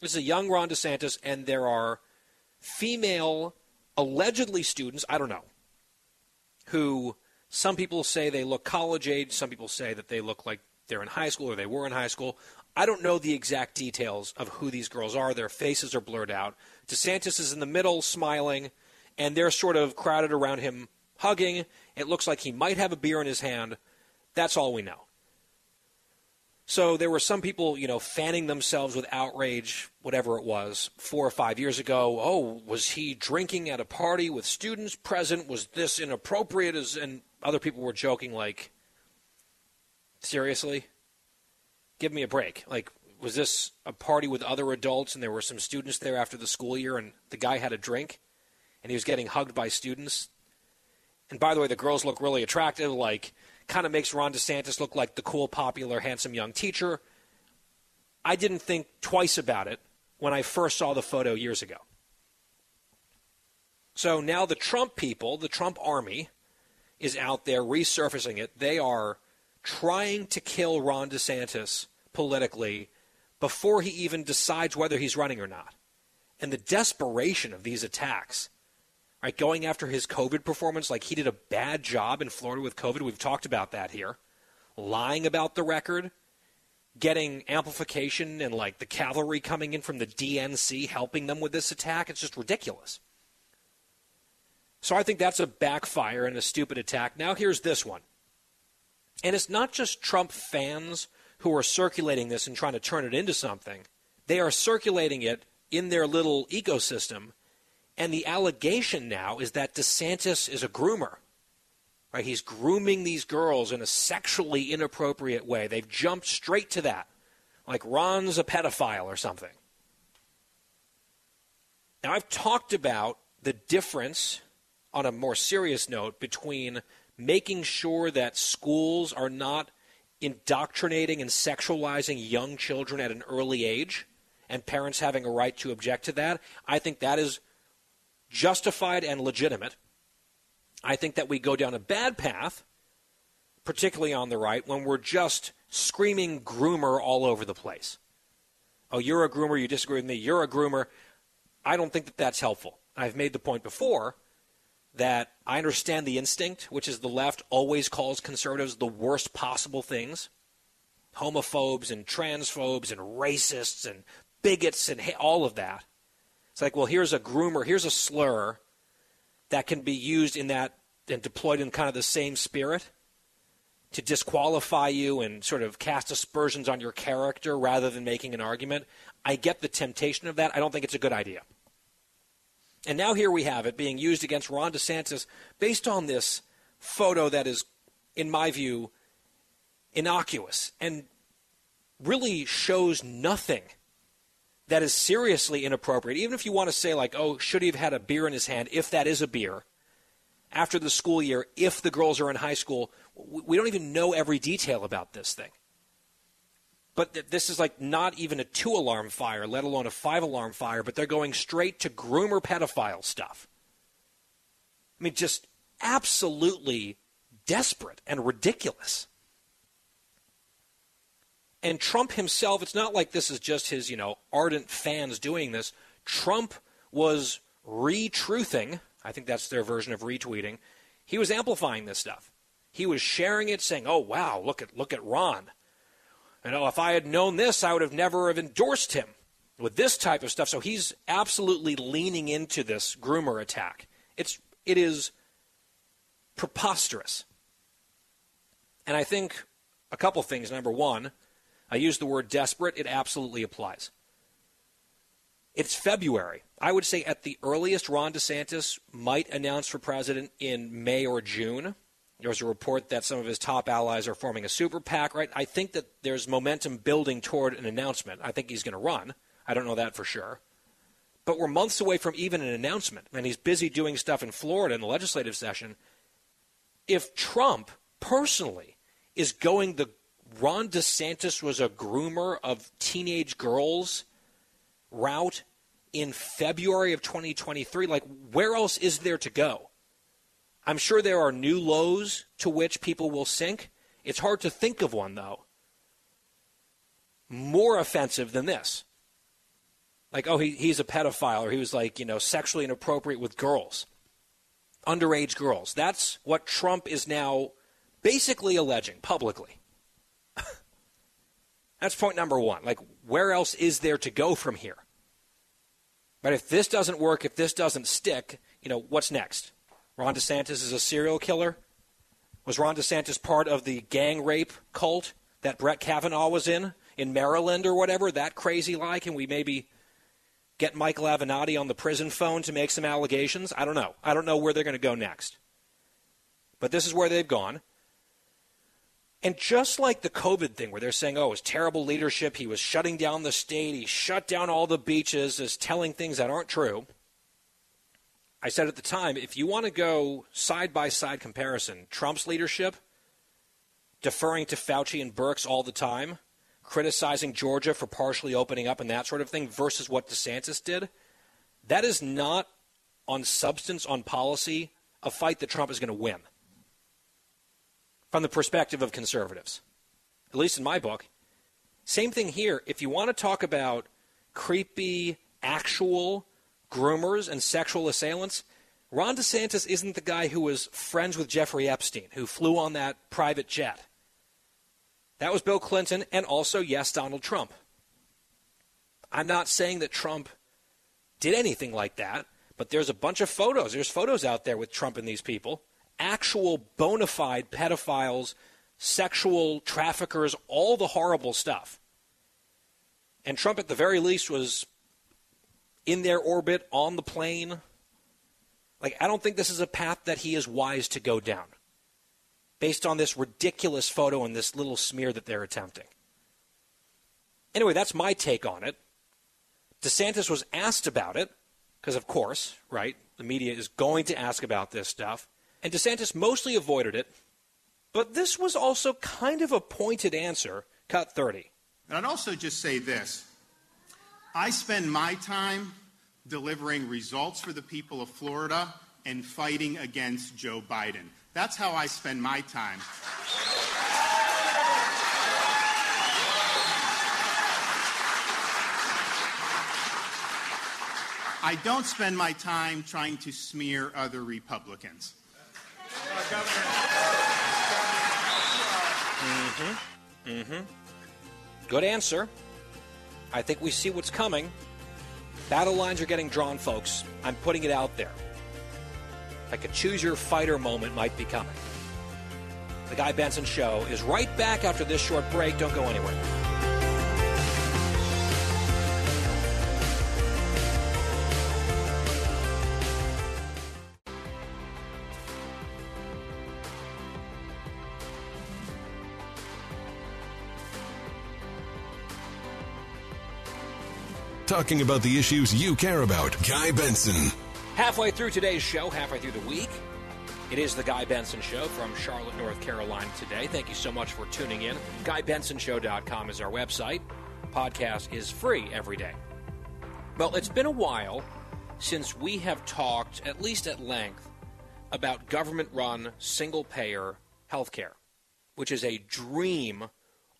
This is a young Ron DeSantis, and there are female, allegedly students, I don't know, who some people say they look college age, some people say that they look like they're in high school or they were in high school. I don't know the exact details of who these girls are. Their faces are blurred out. DeSantis is in the middle, smiling, and they're sort of crowded around him, hugging. It looks like he might have a beer in his hand. That's all we know. So there were some people, you know, fanning themselves with outrage, whatever it was, four or five years ago. Oh, was he drinking at a party with students present? Was this inappropriate? As and other people were joking, like, seriously, give me a break. Like, was this a party with other adults and there were some students there after the school year and the guy had a drink and he was getting hugged by students? And by the way, the girls look really attractive, like kind of makes Ron DeSantis look like the cool, popular, handsome young teacher. I didn't think twice about it when I first saw the photo years ago. So now the Trump people, the Trump army, is out there resurfacing it. They are trying to kill Ron DeSantis politically before he even decides whether he's running or not. and the desperation of these attacks. Right, going after his COVID performance like he did a bad job in Florida with COVID. We've talked about that here. Lying about the record, getting amplification and like the cavalry coming in from the DNC helping them with this attack. It's just ridiculous. So I think that's a backfire and a stupid attack. Now here's this one. And it's not just Trump fans who are circulating this and trying to turn it into something. They are circulating it in their little ecosystem. And the allegation now is that DeSantis is a groomer. Right? He's grooming these girls in a sexually inappropriate way. They've jumped straight to that. Like Ron's a pedophile or something. Now, I've talked about the difference on a more serious note between making sure that schools are not indoctrinating and sexualizing young children at an early age and parents having a right to object to that. I think that is justified and legitimate. I think that we go down a bad path, particularly on the right, when we're just screaming groomer all over the place. Oh, you're a groomer, you disagree with me, you're a groomer. I don't think that that's helpful. I've made the point before that I understand the instinct, which is the left always calls conservatives the worst possible things homophobes and transphobes and racists and bigots and all of that. It's like, well, here's a groomer, here's a slur that can be used in that and deployed in kind of the same spirit to disqualify you and sort of cast aspersions on your character rather than making an argument. I get the temptation of that. I don't think it's a good idea. And now here we have it being used against Ron DeSantis based on this photo that is, in my view, innocuous and really shows nothing that is seriously inappropriate. Even if you want to say, like, oh, should he have had a beer in his hand, if that is a beer, after the school year, if the girls are in high school, we don't even know every detail about this thing. But th- this is like not even a two alarm fire, let alone a five alarm fire, but they're going straight to groomer pedophile stuff. I mean, just absolutely desperate and ridiculous. And Trump himself, it's not like this is just his, you know, ardent fans doing this. Trump was retruthing, I think that's their version of retweeting. He was amplifying this stuff. He was sharing it, saying, "Oh wow, look at look at Ron. You oh, know, if I had known this, I would have never have endorsed him with this type of stuff." So he's absolutely leaning into this groomer attack. It's it is preposterous. And I think a couple things. Number one, I use the word desperate. It absolutely applies. It's February. I would say at the earliest, Ron DeSantis might announce for president in May or June. There's a report that some of his top allies are forming a super PAC, right? I think that there's momentum building toward an announcement. I think he's going to run. I don't know that for sure. But we're months away from even an announcement, and he's busy doing stuff in Florida in the legislative session. If Trump personally is going the Ron DeSantis was a groomer of teenage girls route in February of 2023, like where else is there to go? I'm sure there are new lows to which people will sink. It's hard to think of one, though, more offensive than this. Like, oh, he, he's a pedophile, or he was like, you know, sexually inappropriate with girls, underage girls. That's what Trump is now basically alleging publicly. That's point number one. Like, where else is there to go from here? But if this doesn't work, if this doesn't stick, you know, what's next? Ron DeSantis is a serial killer? Was Ron DeSantis part of the gang rape cult that Brett Kavanaugh was in, in Maryland or whatever? That crazy lie? Can we maybe get Michael Avenatti on the prison phone to make some allegations? I don't know. I don't know where they're going to go next. But this is where they've gone. And just like the COVID thing, where they're saying, oh, it was terrible leadership, he was shutting down the state, he shut down all the beaches, is telling things that aren't true. I said at the time, if you want to go side by side comparison, Trump's leadership, deferring to Fauci and Birx all the time, criticizing Georgia for partially opening up and that sort of thing, versus what DeSantis did, that is not on substance, on policy, a fight that Trump is going to win. From the perspective of conservatives, at least in my book. Same thing here. If you want to talk about creepy, actual groomers and sexual assailants, Ron DeSantis isn't the guy who was friends with Jeffrey Epstein, who flew on that private jet. That was Bill Clinton and also, yes, Donald Trump. I'm not saying that Trump did anything like that, but there's a bunch of photos. There's photos out there with Trump and these people. Actual bona fide pedophiles, sexual traffickers, all the horrible stuff. And Trump, at the very least, was in their orbit on the plane. Like, I don't think this is a path that he is wise to go down based on this ridiculous photo and this little smear that they're attempting. Anyway, that's my take on it. DeSantis was asked about it, because of course, right, the media is going to ask about this stuff. And DeSantis mostly avoided it, but this was also kind of a pointed answer, cut 30. And I'd also just say this I spend my time delivering results for the people of Florida and fighting against Joe Biden. That's how I spend my time. I don't spend my time trying to smear other Republicans. Mm-hmm. Mm-hmm. Good answer. I think we see what's coming. Battle lines are getting drawn, folks. I'm putting it out there. Like a choose your fighter moment might be coming. The Guy Benson Show is right back after this short break. Don't go anywhere. Talking about the issues you care about. Guy Benson. Halfway through today's show, halfway through the week, it is the Guy Benson Show from Charlotte, North Carolina today. Thank you so much for tuning in. GuyBensonShow.com is our website. Podcast is free every day. Well, it's been a while since we have talked, at least at length, about government run single payer healthcare, which is a dream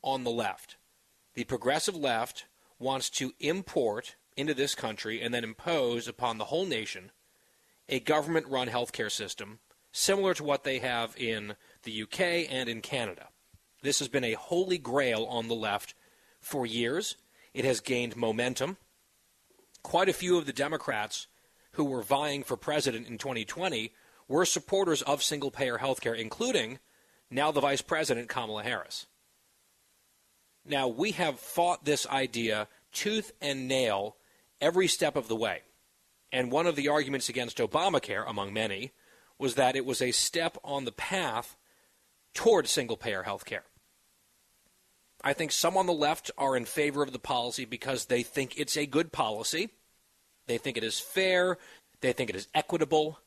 on the left. The progressive left wants to import into this country and then impose upon the whole nation a government run healthcare system similar to what they have in the UK and in Canada. This has been a holy grail on the left for years. It has gained momentum. Quite a few of the Democrats who were vying for president in 2020 were supporters of single payer healthcare, including now the Vice President Kamala Harris. Now, we have fought this idea tooth and nail every step of the way. And one of the arguments against Obamacare, among many, was that it was a step on the path toward single payer health care. I think some on the left are in favor of the policy because they think it's a good policy. They think it is fair. They think it is equitable.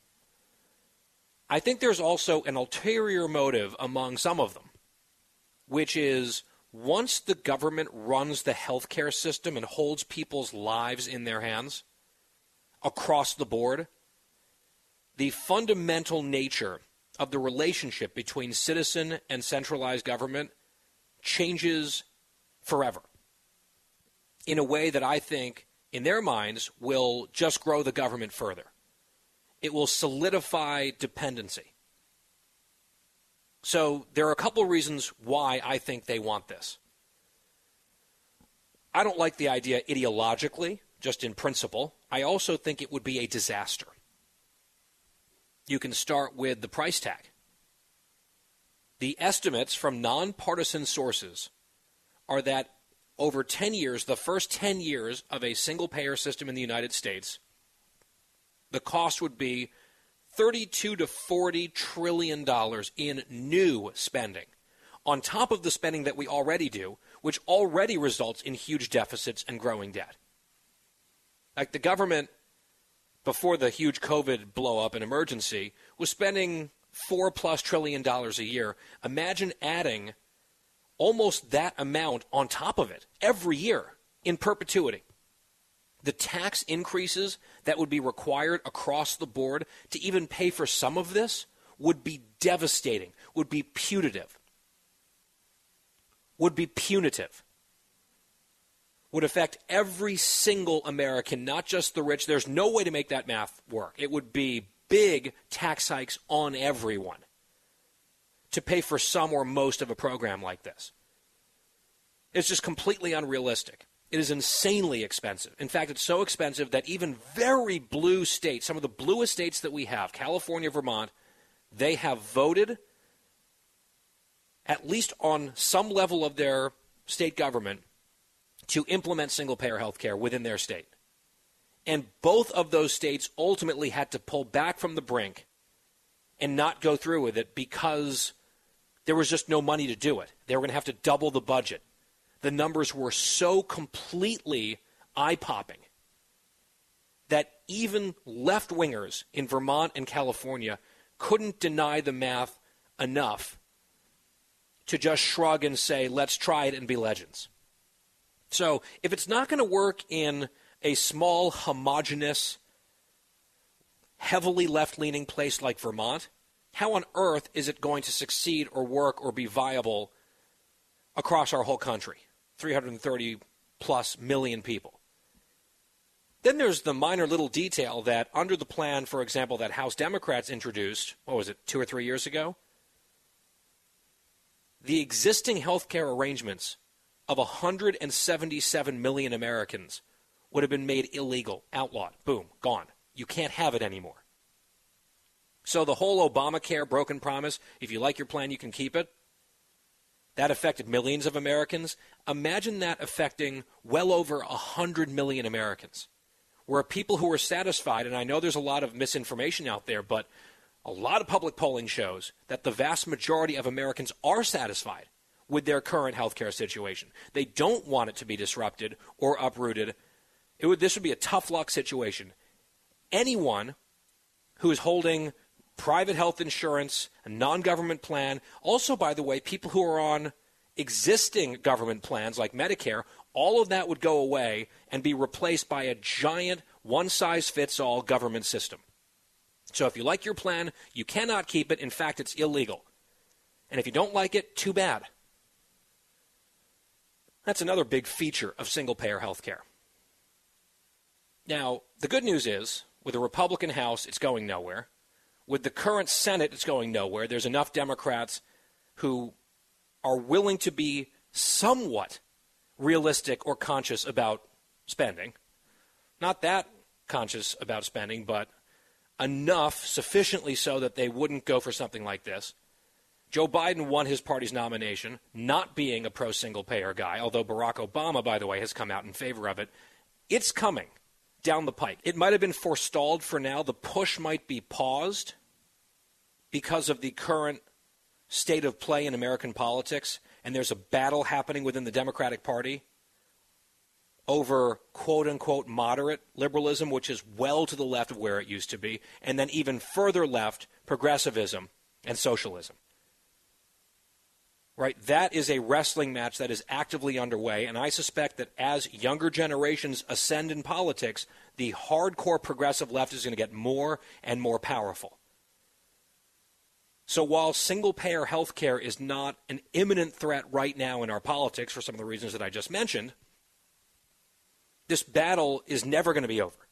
I think there's also an ulterior motive among some of them, which is once the government runs the healthcare system and holds people's lives in their hands across the board, the fundamental nature of the relationship between citizen and centralized government changes forever in a way that I think, in their minds, will just grow the government further. It will solidify dependency. So there are a couple of reasons why I think they want this. I don't like the idea ideologically, just in principle. I also think it would be a disaster. You can start with the price tag. The estimates from nonpartisan sources are that over 10 years, the first 10 years of a single payer system in the United States, the cost would be 32 to 40 trillion dollars in new spending on top of the spending that we already do which already results in huge deficits and growing debt. Like the government before the huge covid blow up and emergency was spending 4 plus trillion dollars a year. Imagine adding almost that amount on top of it every year in perpetuity the tax increases that would be required across the board to even pay for some of this would be devastating, would be punitive. Would be punitive. would affect every single American, not just the rich. There's no way to make that math work. It would be big tax hikes on everyone to pay for some or most of a program like this. It's just completely unrealistic. It is insanely expensive. In fact, it's so expensive that even very blue states, some of the bluest states that we have, California, Vermont, they have voted, at least on some level of their state government, to implement single payer health care within their state. And both of those states ultimately had to pull back from the brink and not go through with it because there was just no money to do it. They were going to have to double the budget. The numbers were so completely eye popping that even left wingers in Vermont and California couldn't deny the math enough to just shrug and say, let's try it and be legends. So if it's not going to work in a small, homogenous, heavily left leaning place like Vermont, how on earth is it going to succeed or work or be viable across our whole country? 330 plus million people. Then there's the minor little detail that under the plan, for example, that House Democrats introduced, what was it, two or three years ago? The existing health care arrangements of 177 million Americans would have been made illegal, outlawed, boom, gone. You can't have it anymore. So the whole Obamacare broken promise, if you like your plan, you can keep it, that affected millions of Americans. Imagine that affecting well over 100 million Americans, where people who are satisfied, and I know there's a lot of misinformation out there, but a lot of public polling shows that the vast majority of Americans are satisfied with their current healthcare situation. They don't want it to be disrupted or uprooted. Would, this would be a tough luck situation. Anyone who is holding private health insurance, a non government plan, also, by the way, people who are on existing government plans like Medicare, all of that would go away and be replaced by a giant one size fits all government system. So if you like your plan, you cannot keep it. In fact, it's illegal. And if you don't like it, too bad. That's another big feature of single payer health care. Now, the good news is, with a Republican House, it's going nowhere. With the current Senate, it's going nowhere. There's enough Democrats who are willing to be somewhat realistic or conscious about spending. Not that conscious about spending, but enough, sufficiently so that they wouldn't go for something like this. Joe Biden won his party's nomination, not being a pro single payer guy, although Barack Obama, by the way, has come out in favor of it. It's coming down the pike. It might have been forestalled for now. The push might be paused because of the current state of play in American politics, and there's a battle happening within the Democratic Party over quote unquote moderate liberalism, which is well to the left of where it used to be, and then even further left, progressivism and socialism right? That is a wrestling match that is actively underway, and I suspect that as younger generations ascend in politics, the hardcore progressive left is going to get more and more powerful. So while single payer health care is not an imminent threat right now in our politics for some of the reasons that I just mentioned, this battle is never going to be over.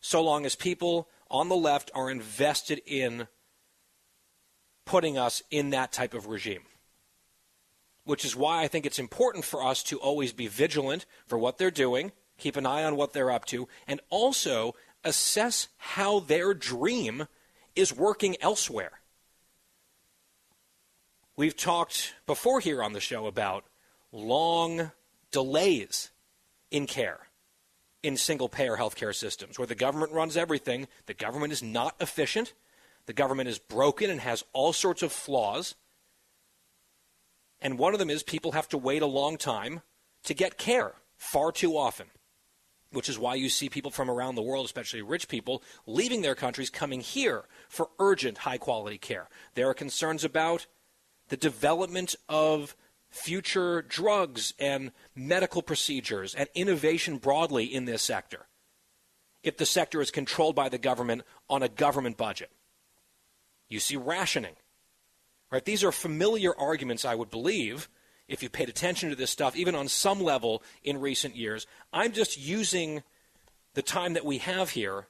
So long as people on the left are invested in putting us in that type of regime which is why I think it's important for us to always be vigilant for what they're doing, keep an eye on what they're up to, and also assess how their dream is working elsewhere. We've talked before here on the show about long delays in care in single payer healthcare systems where the government runs everything, the government is not efficient, the government is broken and has all sorts of flaws. And one of them is people have to wait a long time to get care far too often, which is why you see people from around the world, especially rich people, leaving their countries, coming here for urgent, high quality care. There are concerns about the development of future drugs and medical procedures and innovation broadly in this sector if the sector is controlled by the government on a government budget. You see rationing Right? These are familiar arguments, I would believe, if you've paid attention to this stuff, even on some level in recent years. I'm just using the time that we have here.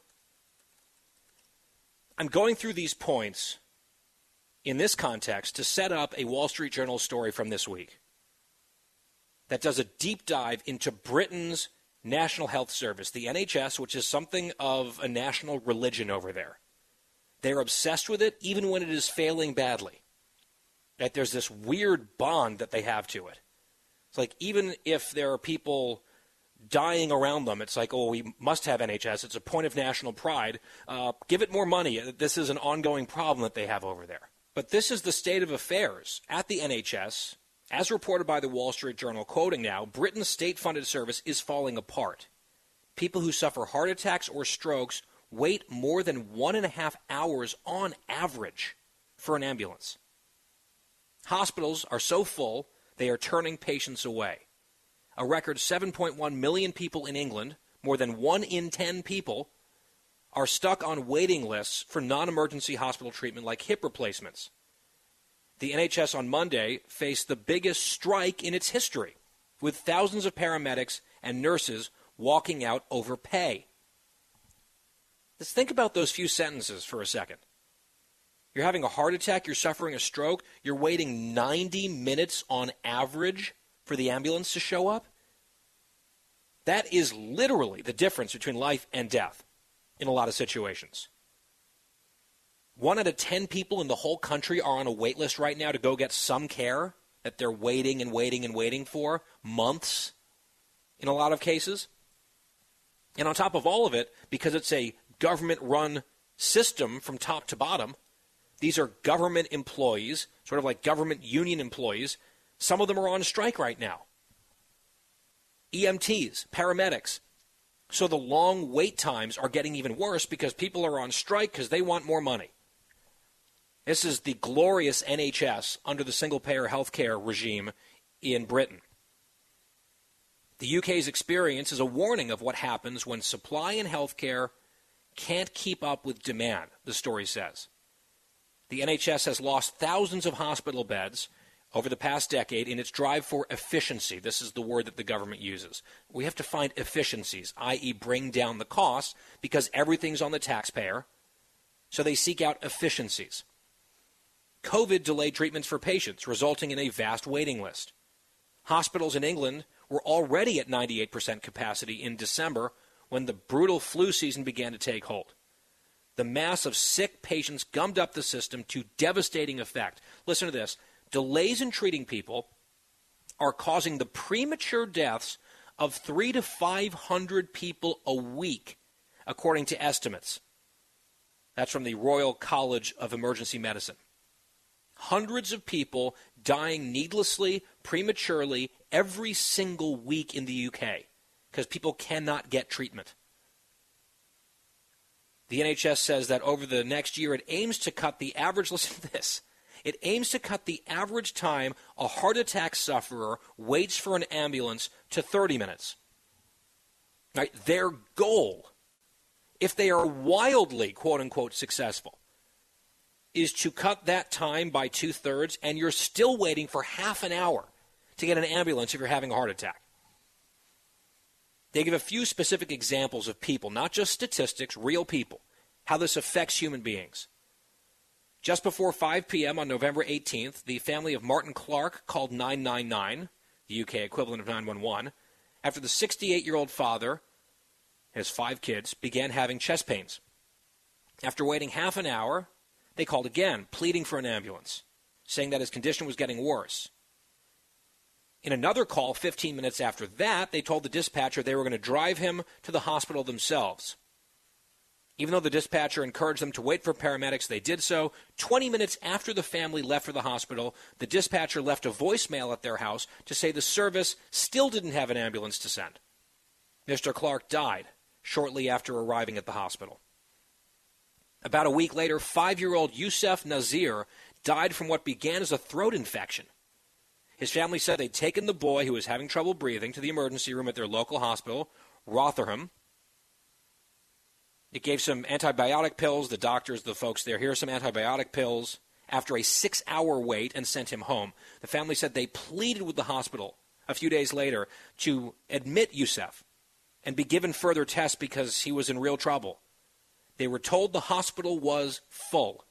I'm going through these points in this context to set up a Wall Street Journal story from this week that does a deep dive into Britain's National Health Service, the NHS, which is something of a national religion over there. They're obsessed with it even when it is failing badly. That there's this weird bond that they have to it. It's like even if there are people dying around them, it's like, oh, we must have NHS. It's a point of national pride. Uh, give it more money. This is an ongoing problem that they have over there. But this is the state of affairs at the NHS. As reported by the Wall Street Journal, quoting now, Britain's state funded service is falling apart. People who suffer heart attacks or strokes wait more than one and a half hours on average for an ambulance. Hospitals are so full, they are turning patients away. A record 7.1 million people in England, more than 1 in 10 people, are stuck on waiting lists for non emergency hospital treatment like hip replacements. The NHS on Monday faced the biggest strike in its history, with thousands of paramedics and nurses walking out over pay. Let's think about those few sentences for a second. You're having a heart attack, you're suffering a stroke, you're waiting 90 minutes on average for the ambulance to show up. That is literally the difference between life and death in a lot of situations. One out of 10 people in the whole country are on a wait list right now to go get some care that they're waiting and waiting and waiting for months in a lot of cases. And on top of all of it, because it's a government run system from top to bottom, these are government employees, sort of like government union employees. Some of them are on strike right now. EMTs, paramedics. So the long wait times are getting even worse because people are on strike because they want more money. This is the glorious NHS under the single payer healthcare regime in Britain. The UK's experience is a warning of what happens when supply in healthcare can't keep up with demand, the story says. The NHS has lost thousands of hospital beds over the past decade in its drive for efficiency. This is the word that the government uses. We have to find efficiencies, i.e., bring down the costs because everything's on the taxpayer. So they seek out efficiencies. COVID delayed treatments for patients, resulting in a vast waiting list. Hospitals in England were already at 98% capacity in December when the brutal flu season began to take hold. The mass of sick patients gummed up the system to devastating effect. Listen to this delays in treating people are causing the premature deaths of three to 500 people a week, according to estimates. That's from the Royal College of Emergency Medicine. Hundreds of people dying needlessly, prematurely, every single week in the UK because people cannot get treatment. The NHS says that over the next year, it aims to cut the average, listen to this, it aims to cut the average time a heart attack sufferer waits for an ambulance to 30 minutes. Right? Their goal, if they are wildly, quote unquote, successful, is to cut that time by two thirds, and you're still waiting for half an hour to get an ambulance if you're having a heart attack. They give a few specific examples of people, not just statistics, real people, how this affects human beings. Just before 5 p.m. on November 18th, the family of Martin Clark called 999, the UK equivalent of 911, after the 68 year old father, his five kids, began having chest pains. After waiting half an hour, they called again, pleading for an ambulance, saying that his condition was getting worse. In another call 15 minutes after that, they told the dispatcher they were going to drive him to the hospital themselves. Even though the dispatcher encouraged them to wait for paramedics, they did so. 20 minutes after the family left for the hospital, the dispatcher left a voicemail at their house to say the service still didn't have an ambulance to send. Mr. Clark died shortly after arriving at the hospital. About a week later, five year old Yusuf Nazir died from what began as a throat infection. His family said they'd taken the boy who was having trouble breathing to the emergency room at their local hospital, Rotherham, it gave some antibiotic pills. The doctors, the folks there, here are some antibiotic pills. after a six hour wait and sent him home. The family said they pleaded with the hospital a few days later to admit Yusuf and be given further tests because he was in real trouble. They were told the hospital was full.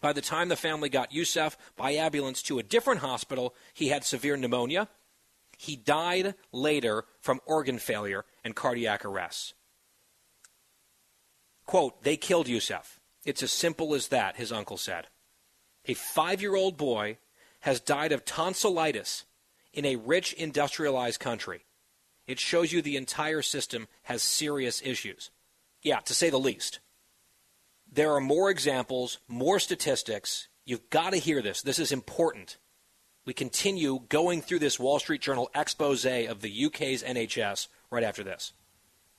By the time the family got Yusuf by ambulance to a different hospital, he had severe pneumonia. He died later from organ failure and cardiac arrest. Quote, they killed Yusuf. It's as simple as that, his uncle said. A five year old boy has died of tonsillitis in a rich industrialized country. It shows you the entire system has serious issues. Yeah, to say the least. There are more examples, more statistics. You've got to hear this. This is important. We continue going through this Wall Street Journal expose of the UK's NHS right after this.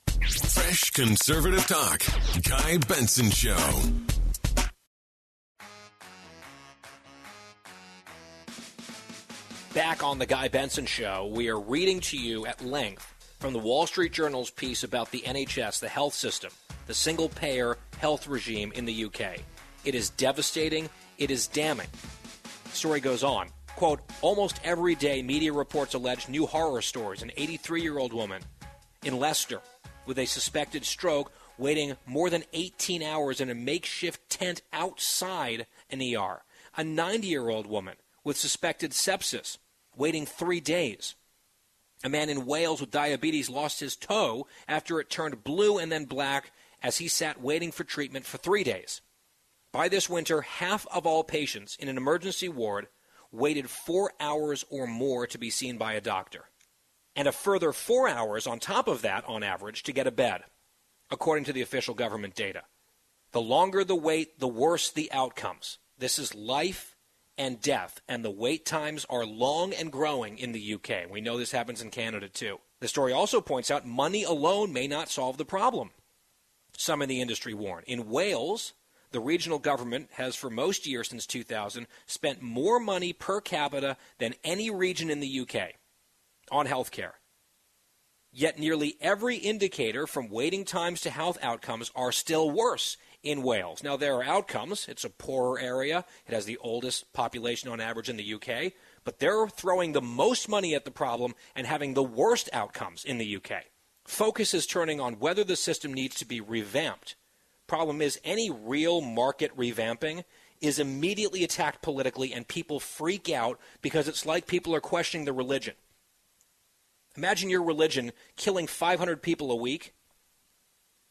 Fresh conservative talk. Guy Benson Show. Back on the Guy Benson Show, we are reading to you at length from the Wall Street Journal's piece about the NHS, the health system, the single payer health regime in the UK. It is devastating, it is damning. Story goes on. Quote, almost every day, media reports allege new horror stories. An 83 year old woman in Leicester with a suspected stroke waiting more than 18 hours in a makeshift tent outside an ER. A 90 year old woman with suspected sepsis waiting three days. A man in Wales with diabetes lost his toe after it turned blue and then black as he sat waiting for treatment for three days. By this winter, half of all patients in an emergency ward waited four hours or more to be seen by a doctor, and a further four hours on top of that, on average, to get a bed, according to the official government data. The longer the wait, the worse the outcomes. This is life and death, and the wait times are long and growing in the UK. We know this happens in Canada too. The story also points out money alone may not solve the problem. Some in the industry warn. In Wales, the regional government has, for most years since 2000, spent more money per capita than any region in the UK on health care. Yet nearly every indicator from waiting times to health outcomes are still worse in Wales. Now, there are outcomes. It's a poorer area, it has the oldest population on average in the UK, but they're throwing the most money at the problem and having the worst outcomes in the UK. Focus is turning on whether the system needs to be revamped. Problem is, any real market revamping is immediately attacked politically, and people freak out because it's like people are questioning the religion. Imagine your religion killing 500 people a week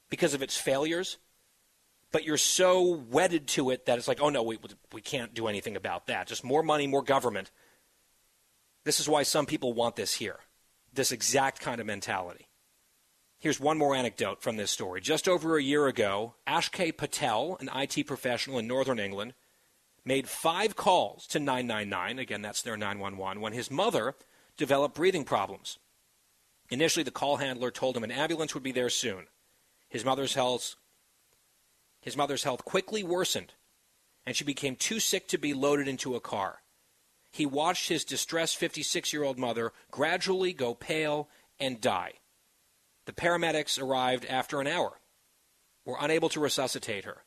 because of its failures, but you're so wedded to it that it's like, oh no, we, we can't do anything about that. Just more money, more government. This is why some people want this here, this exact kind of mentality. Here's one more anecdote from this story. Just over a year ago, Akshay Patel, an IT professional in northern England, made five calls to 999, again, that's their 911, when his mother developed breathing problems. Initially, the call handler told him an ambulance would be there soon. His mother's health, his mother's health quickly worsened, and she became too sick to be loaded into a car. He watched his distressed 56 year old mother gradually go pale and die. The paramedics arrived after an hour, were unable to resuscitate her.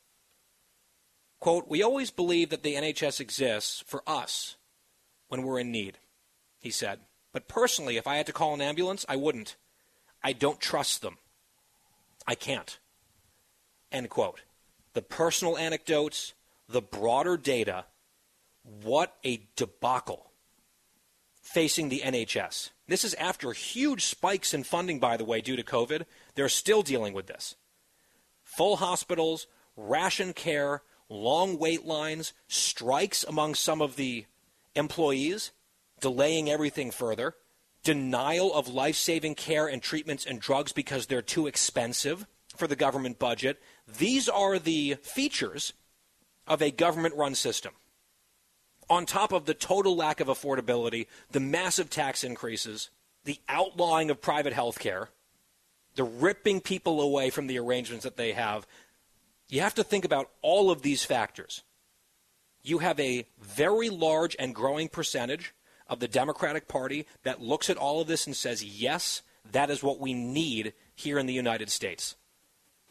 Quote, We always believe that the NHS exists for us when we're in need, he said. But personally, if I had to call an ambulance, I wouldn't. I don't trust them. I can't. End quote. The personal anecdotes, the broader data, what a debacle facing the NHS. This is after huge spikes in funding, by the way, due to COVID. They're still dealing with this. Full hospitals, ration care, long wait lines, strikes among some of the employees, delaying everything further, denial of life saving care and treatments and drugs because they're too expensive for the government budget. These are the features of a government run system on top of the total lack of affordability, the massive tax increases, the outlawing of private health care, the ripping people away from the arrangements that they have, you have to think about all of these factors. You have a very large and growing percentage of the Democratic Party that looks at all of this and says, yes, that is what we need here in the United States.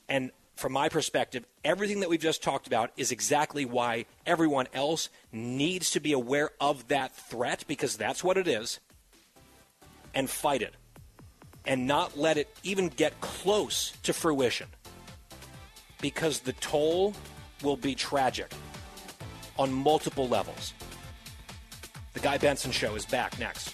And from my perspective, everything that we've just talked about is exactly why everyone else needs to be aware of that threat because that's what it is and fight it and not let it even get close to fruition because the toll will be tragic on multiple levels. The Guy Benson Show is back next.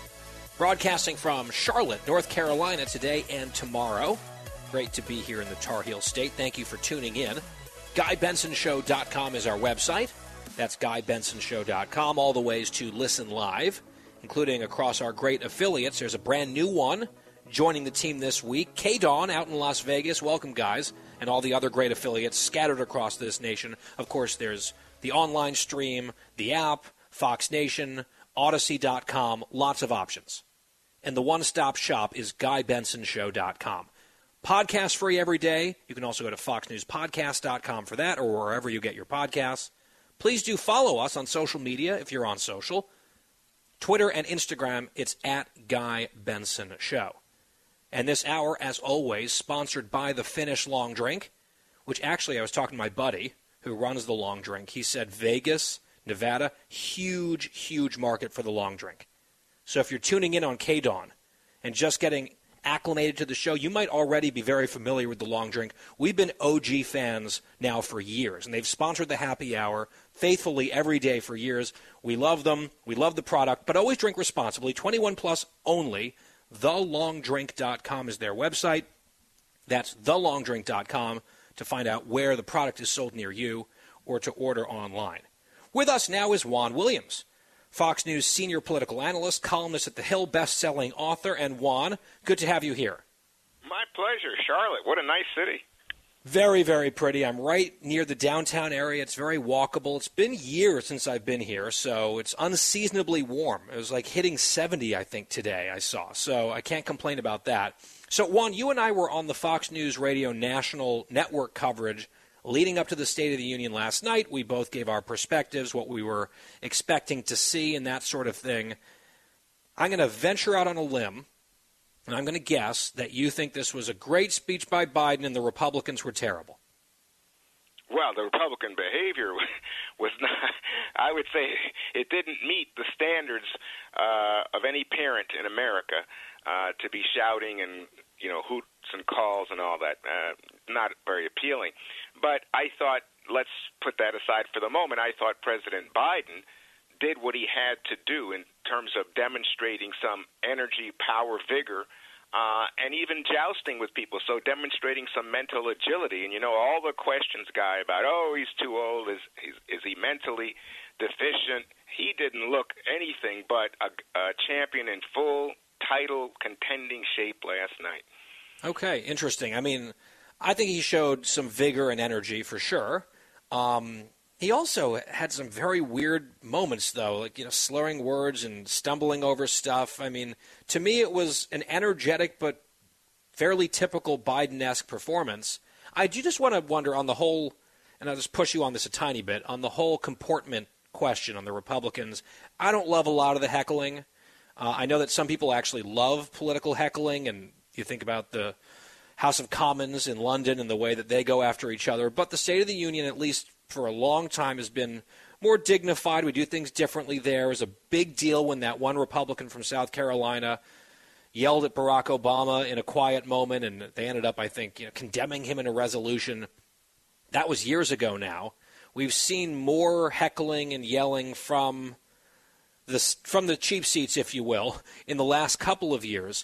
Broadcasting from Charlotte, North Carolina today and tomorrow. Great to be here in the Tar Heel State. Thank you for tuning in. GuyBensonShow.com is our website. That's GuyBensonShow.com. All the ways to listen live, including across our great affiliates. There's a brand new one joining the team this week. K Dawn out in Las Vegas. Welcome, guys. And all the other great affiliates scattered across this nation. Of course, there's the online stream, the app, Fox Nation, Odyssey.com, lots of options. And the one stop shop is GuyBensonShow.com. Podcast free every day. You can also go to FoxNewsPodcast.com for that or wherever you get your podcasts. Please do follow us on social media if you're on social. Twitter and Instagram, it's at Guy Benson Show. And this hour, as always, sponsored by the Finnish Long Drink, which actually I was talking to my buddy who runs the Long Drink. He said Vegas, Nevada, huge, huge market for the Long Drink. So if you're tuning in on KDAWN and just getting acclimated to the show, you might already be very familiar with the long drink. We've been OG fans now for years, and they've sponsored the happy hour faithfully every day for years. We love them. We love the product, but always drink responsibly. 21 plus only. TheLongDrink.com is their website. That's TheLongDrink.com to find out where the product is sold near you or to order online. With us now is Juan Williams. Fox News senior political analyst, columnist at The Hill, best-selling author, and Juan, good to have you here. My pleasure, Charlotte. What a nice city. Very, very pretty. I'm right near the downtown area. It's very walkable. It's been years since I've been here, so it's unseasonably warm. It was like hitting 70, I think, today, I saw. So I can't complain about that. So, Juan, you and I were on the Fox News Radio national network coverage leading up to the State of the Union last night. We both gave our perspectives, what we were expecting to see, and that sort of thing. I'm going to venture out on a limb, and I'm going to guess that you think this was a great speech by Biden and the Republicans were terrible. Well, the Republican behavior was not, I would say, it didn't meet the standards uh, of any parent in America uh, to be shouting and, you know, hoots and calls and all that. Uh, not very appealing. But I thought, let's put that aside for the moment. I thought President Biden did what he had to do in terms of demonstrating some energy, power, vigor, uh, and even jousting with people. So demonstrating some mental agility. And you know, all the questions, guy, about oh, he's too old. Is is, is he mentally deficient? He didn't look anything but a, a champion in full title contending shape last night. Okay, interesting. I mean, I think he showed some vigor and energy for sure. Um, he also had some very weird moments, though, like you know, slurring words and stumbling over stuff. I mean, to me, it was an energetic but fairly typical Biden-esque performance. I do just want to wonder on the whole, and I'll just push you on this a tiny bit on the whole comportment question on the Republicans. I don't love a lot of the heckling. Uh, I know that some people actually love political heckling, and you think about the House of Commons in London and the way that they go after each other. But the State of the Union, at least for a long time, has been more dignified. We do things differently there. It was a big deal when that one Republican from South Carolina yelled at Barack Obama in a quiet moment, and they ended up, I think, you know, condemning him in a resolution. That was years ago now. We've seen more heckling and yelling from the from the cheap seats, if you will, in the last couple of years.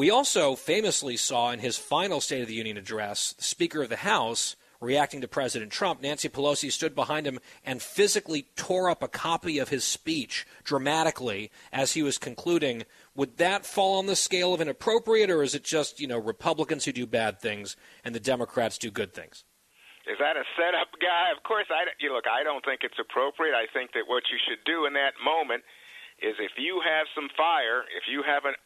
We also famously saw in his final State of the Union address, the Speaker of the House reacting to President Trump, Nancy Pelosi stood behind him and physically tore up a copy of his speech dramatically as he was concluding. Would that fall on the scale of inappropriate, or is it just, you know, Republicans who do bad things and the Democrats do good things? Is that a setup guy? Of course, I you look. I don't think it's appropriate. I think that what you should do in that moment is, if you have some fire, if you have an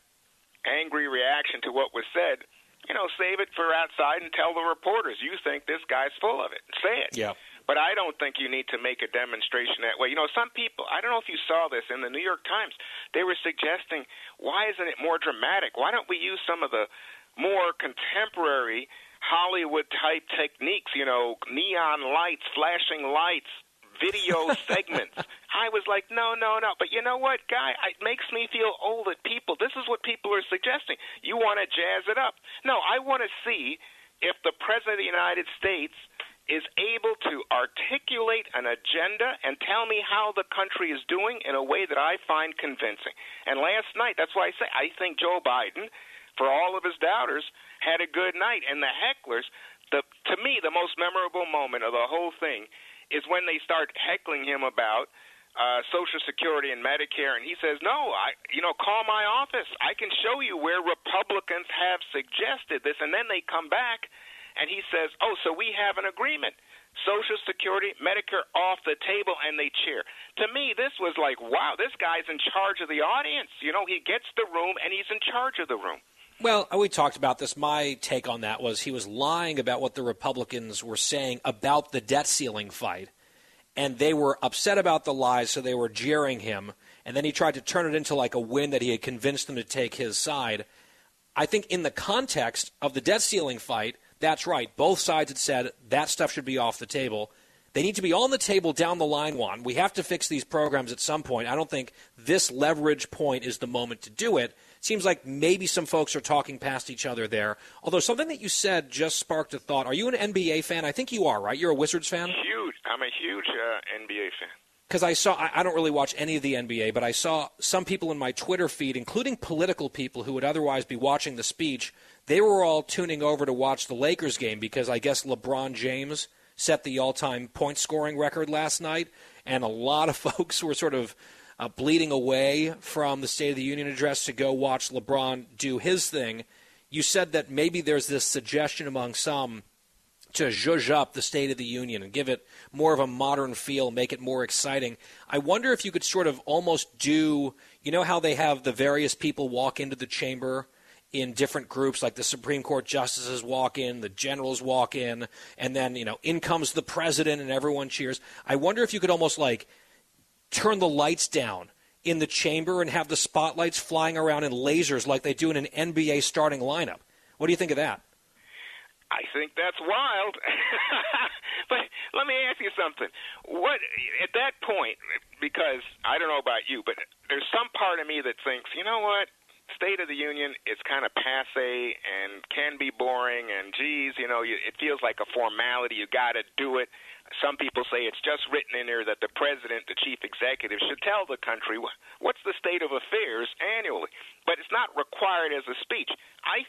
angry reaction to what was said, you know, save it for outside and tell the reporters you think this guy's full of it. Say it. Yeah. But I don't think you need to make a demonstration that way. You know, some people, I don't know if you saw this in the New York Times, they were suggesting, why isn't it more dramatic? Why don't we use some of the more contemporary Hollywood type techniques, you know, neon lights, flashing lights, video segments. I was like, no, no, no. But you know what, guy? It makes me feel old at people. This is what people are suggesting. You want to jazz it up. No, I want to see if the President of the United States is able to articulate an agenda and tell me how the country is doing in a way that I find convincing. And last night, that's why I say I think Joe Biden, for all of his doubters, had a good night. And the hecklers, the to me, the most memorable moment of the whole thing is when they start heckling him about uh, Social Security and Medicare, and he says, "No, I, you know, call my office. I can show you where Republicans have suggested this." And then they come back, and he says, "Oh, so we have an agreement." Social Security, Medicare off the table, and they cheer. To me, this was like, wow, this guy's in charge of the audience. You know, he gets the room and he's in charge of the room. Well, uh, we talked about this. My take on that was he was lying about what the Republicans were saying about the debt ceiling fight. And they were upset about the lies, so they were jeering him. And then he tried to turn it into like a win that he had convinced them to take his side. I think in the context of the debt ceiling fight, that's right. Both sides had said that stuff should be off the table. They need to be on the table down the line, Juan. We have to fix these programs at some point. I don't think this leverage point is the moment to do it seems like maybe some folks are talking past each other there. Although something that you said just sparked a thought. Are you an NBA fan? I think you are, right? You're a Wizards fan? Huge. I'm a huge uh, NBA fan. Because I saw, I don't really watch any of the NBA, but I saw some people in my Twitter feed, including political people who would otherwise be watching the speech, they were all tuning over to watch the Lakers game because I guess LeBron James set the all time point scoring record last night. And a lot of folks were sort of uh, bleeding away from the State of the Union address to go watch LeBron do his thing. You said that maybe there's this suggestion among some to zhuzh up the State of the Union and give it more of a modern feel, make it more exciting. I wonder if you could sort of almost do, you know, how they have the various people walk into the chamber in different groups, like the Supreme Court justices walk in, the generals walk in, and then, you know, in comes the president and everyone cheers. I wonder if you could almost like turn the lights down in the chamber and have the spotlights flying around in lasers like they do in an NBA starting lineup. What do you think of that? I think that's wild. but let me ask you something. What at that point because I don't know about you, but there's some part of me that thinks, you know what? State of the Union is kind of passe and can be boring and geez, you know, you, it feels like a formality. You got to do it. Some people say it's just written in there that the president, the chief executive, should tell the country what's the state of affairs annually, but it's not required as a speech. I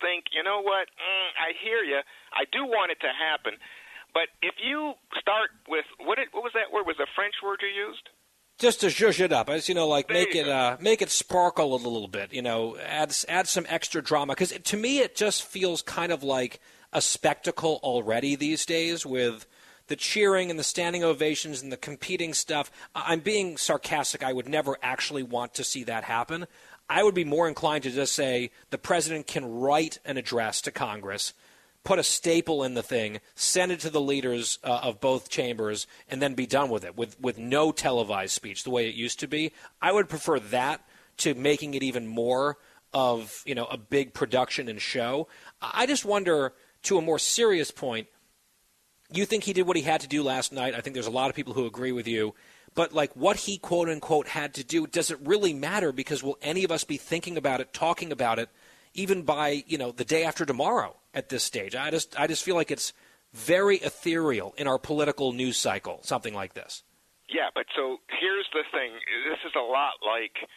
think, you know what? Mm, I hear you. I do want it to happen, but if you start with what it, what was that word? Was a French word you used? just to zhuzh it up, as you know, like make it uh, make it sparkle a little bit. You know, add add some extra drama because to me it just feels kind of like a spectacle already these days with the cheering and the standing ovations and the competing stuff. I'm being sarcastic. I would never actually want to see that happen. I would be more inclined to just say the president can write an address to Congress, put a staple in the thing, send it to the leaders uh, of both chambers, and then be done with it with, with no televised speech the way it used to be. I would prefer that to making it even more of you know a big production and show. I just wonder, to a more serious point, you think he did what he had to do last night. I think there's a lot of people who agree with you. But like what he quote unquote had to do, does it really matter? Because will any of us be thinking about it, talking about it, even by you know the day after tomorrow at this stage? I just I just feel like it's very ethereal in our political news cycle, something like this. Yeah, but so here's the thing. This is a lot like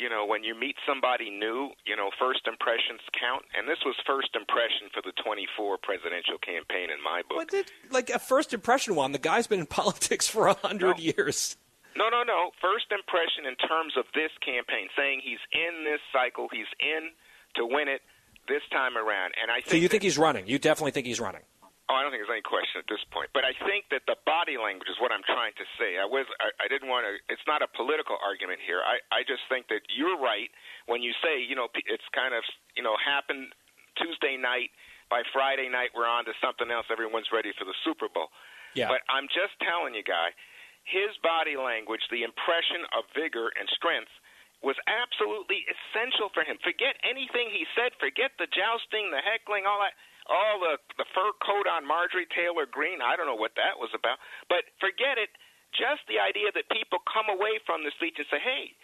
you know, when you meet somebody new, you know, first impressions count, and this was first impression for the 24 presidential campaign in my book. What did, like a first impression one? The guy's been in politics for a hundred No. years. No, no, no. First impression in terms of this campaign, saying he's in this cycle, he's in to win it this time around, and I think So you think he's running? You definitely think he's running? Oh, I don't think there's any question at this point. But I think that the body language is what I'm trying to say. I was I, I didn't want to. It's not a political argument here. I I just think that you're right when you say you know it's kind of you know happened Tuesday night. By Friday night, we're on to something else. Everyone's ready for the Super Bowl. Yeah. But I'm just telling you, guy, his body language, the impression of vigor and strength, was absolutely essential for him. Forget anything he said. Forget the jousting, the heckling, all that. All the the fur coat on Marjorie Taylor Greene. I don't know what that was about. But forget it. Just the idea that people come away from the speech and say, "Hey,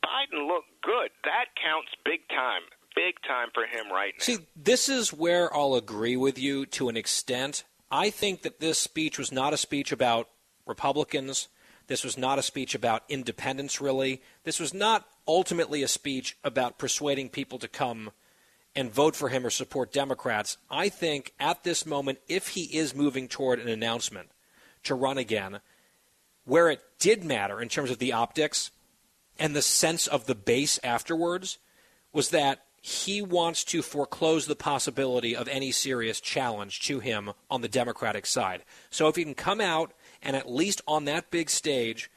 Biden looked good." That counts big time. Big time for him right now. See, this is where I'll agree with you to an extent. I think that this speech was not a speech about Republicans. This was not a speech about independents, really. This was not ultimately a speech about persuading people to come and vote for him or support Democrats. I think at this moment, if he is moving toward an announcement to run again, where it did matter in terms of the optics and the sense of the base afterwards was that he wants to foreclose the possibility of any serious challenge to him on the Democratic side. So if he can come out and at least on that big stage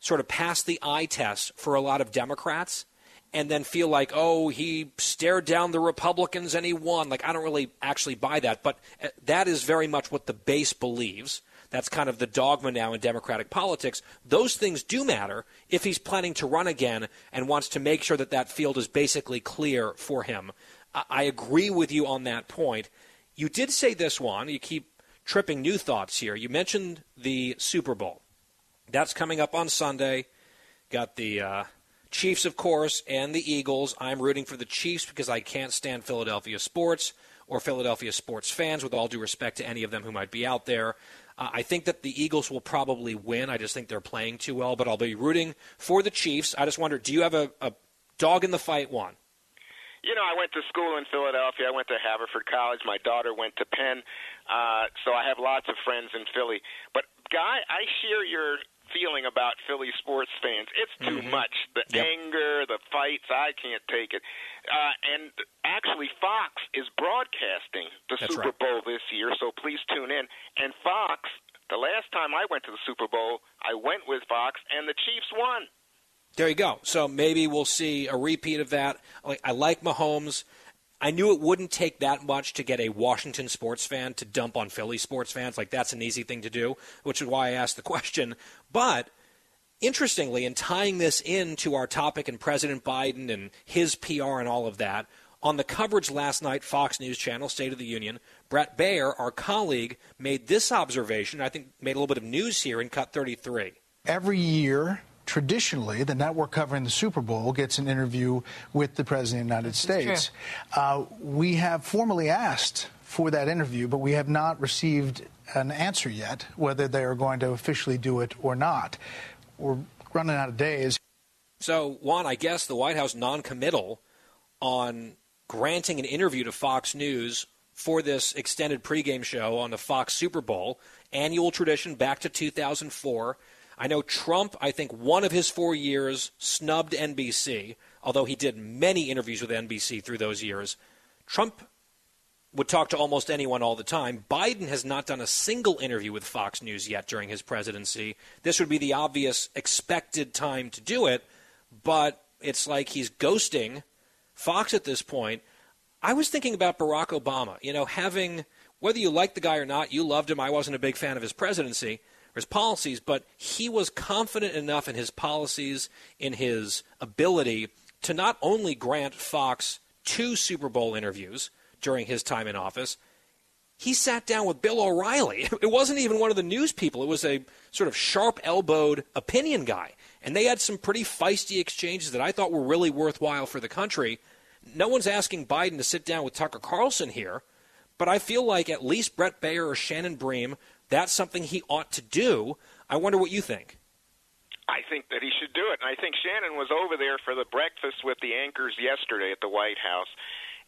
sort of pass the eye test for a lot of Democrats and then feel like, oh, he stared down the Republicans and he won. Like, I don't really actually buy that, but uh, that is very much what the base believes. That's kind of the dogma now in Democratic politics. Those things do matter if he's planning to run again and wants to make sure that that field is basically clear for him. I, I agree with you on that point. You did say this Juan. You keep tripping new thoughts here. You mentioned the Super Bowl. That's coming up on Sunday. Got the uh, Chiefs, of course, and the Eagles. I'm rooting for the Chiefs because I can't stand Philadelphia sports or Philadelphia sports fans, with all due respect to any of them who might be out there. Uh, I think that the Eagles will probably win. I just think they're playing too well, but I'll be rooting for the Chiefs. I just wonder, do you have a, a dog in the fight Juan? You know, I went to school in Philadelphia. I went to Haverford College. My daughter went to Penn. Uh, so I have lots of friends in Philly. But, Guy, I share your feeling about Philly sports fans. It's too Mhm. much. The Yep. anger, the fights, I can't take it. Uh, and actually, Fox is broadcasting the That's Super right. Bowl this year, so please tune in. And Fox, the last time I went to the Super Bowl, I went with Fox, and the Chiefs won. There you go. So maybe we'll see a repeat of that. I like Mahomes. I knew it wouldn't take that much to get a Washington sports fan to dump on Philly sports fans. Like that's an easy thing to do, which is why I asked the question. But interestingly, in tying this into our topic and President Biden and his PR and all of that, on the coverage last night, Fox News Channel, State of the Union, Bret Baier, our colleague, made this observation. I think made a little bit of news here in Cut 33. Every year, traditionally, the network covering the Super Bowl gets an interview with the President of the United States. Uh, we have formally asked for that interview, but we have not received an answer yet whether they are going to officially do it or not. We're running out of days. So, Juan, I guess the White House non-committal on granting an interview to Fox News for this extended pregame show on the Fox Super Bowl, annual tradition back to 2004. I know Trump, I think one of his four years snubbed NBC, although he did many interviews with NBC through those years. Trump would talk to almost anyone all the time. Biden has not done a single interview with Fox News yet during his presidency. This would be the obvious expected time to do it, but it's like he's ghosting Fox at this point. I was thinking about Barack Obama, you know, having whether you like the guy or not, you loved him. I wasn't a big fan of his presidency or his policies, but he was confident enough in his policies, in his ability to not only grant Fox two Super Bowl interviews during his time in office, he sat down with Bill O'Reilly. It wasn't even one of the news people, it was a sort of sharp elbowed opinion guy. And they had some pretty feisty exchanges that I thought were really worthwhile for the country. No one's asking Biden to sit down with Tucker Carlson here, but I feel like at least Bret Baier or Shannon Bream, that's something he ought to do. I wonder what you think. I think that he should do it. And I think Shannon was over there for the breakfast with the anchors yesterday at the White House.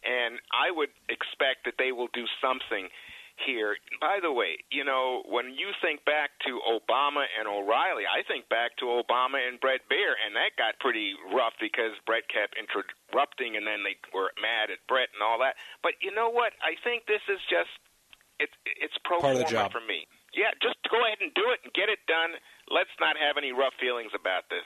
And I would expect that they will do something here. By the way, you know, when you think back to Obama and O'Reilly, I think back to Obama and Bret Baier, and that got pretty rough because Bret kept interrupting, and then they were mad at Bret and all that. But you know what? I think this is just it's it's pro Part of forma the job. for me. Yeah, just go ahead and do it and get it done. Let's not have any rough feelings about this.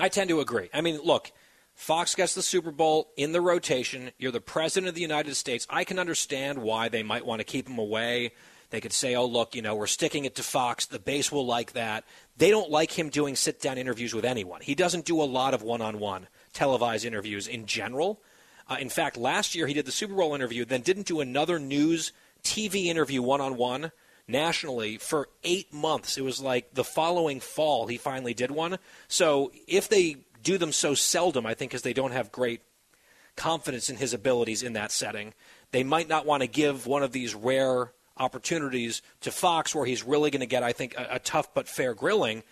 I tend to agree. I mean, look, Fox gets the Super Bowl in the rotation. You're the president of the United States. I can understand why they might want to keep him away. They could say, oh, look, you know, we're sticking it to Fox. The base will like that. They don't like him doing sit down interviews with anyone. He doesn't do a lot of one on one televised interviews in general. Uh, in fact, last year he did the Super Bowl interview, then didn't do another news TV interview one on one nationally for eight months. It was like the following fall he finally did one. So if they do them so seldom, I think, because they don't have great confidence in his abilities in that setting, they might not want to give one of these rare opportunities to Fox where he's really going to get, I think, a, a tough but fair grilling.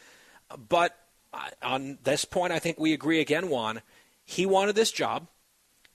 But uh, on this point, I think we agree again, Juan. He wanted this job.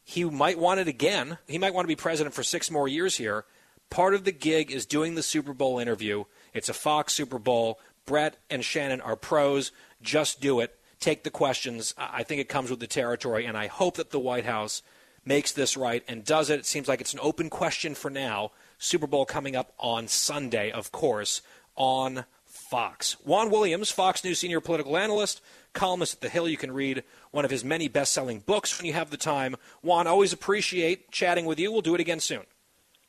He might want it again. He might want to be president for six more years here. Part of the gig is doing the Super Bowl interview. It's a Fox Super Bowl. Bret and Shannon are pros. Just do it. Take the questions. I think it comes with the territory, and I hope that the White House makes this right and does it. It seems like it's an open question for now. Super Bowl coming up on Sunday, of course, on Fox. Juan Williams, Fox News senior political analyst, columnist at The Hill. You can read one of his many best selling books when you have the time. Juan, always appreciate chatting with you. We'll do it again soon.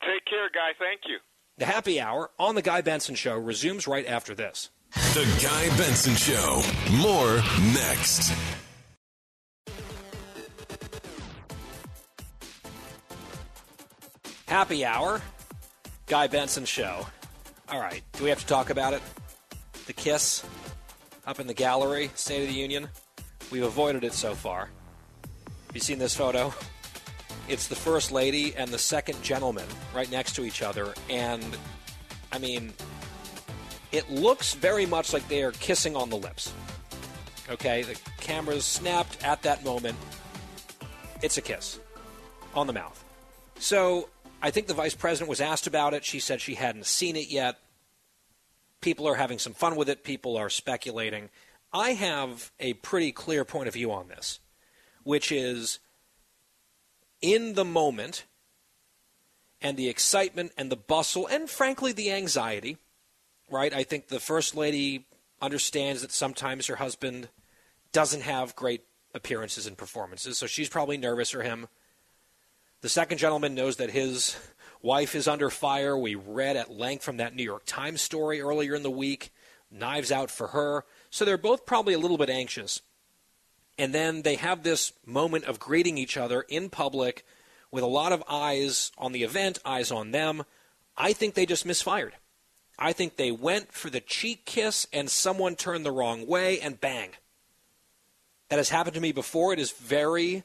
Take care, guy. Thank you. The happy hour on The Guy Benson Show resumes right after this. The Guy Benson Show. More next. Happy hour, Guy Benson Show. All right, do we have to talk about it? The kiss up in the gallery, State of the Union. We've avoided it so far. Have you seen this photo? It's the first lady and the second gentleman right next to each other, and I mean, it looks very much like they are kissing on the lips. Okay, the camera's snapped at that moment. It's a kiss on the mouth. So I think the vice president was asked about it. She said she hadn't seen it yet. People are having some fun with it, people are speculating. I have a pretty clear point of view on this, which is in the moment and the excitement and the bustle and frankly the anxiety, right? I think the first lady understands that sometimes her husband doesn't have great appearances and performances, so she's probably nervous for him. The second gentleman knows that his wife is under fire. We read at length from that New York Times story earlier in the week. Knives out for her. So they're both probably a little bit anxious. And then they have this moment of greeting each other in public with a lot of eyes on the event, eyes on them. I think they just misfired. I think they went for the cheek kiss and someone turned the wrong way and bang. That has happened to me before. It is very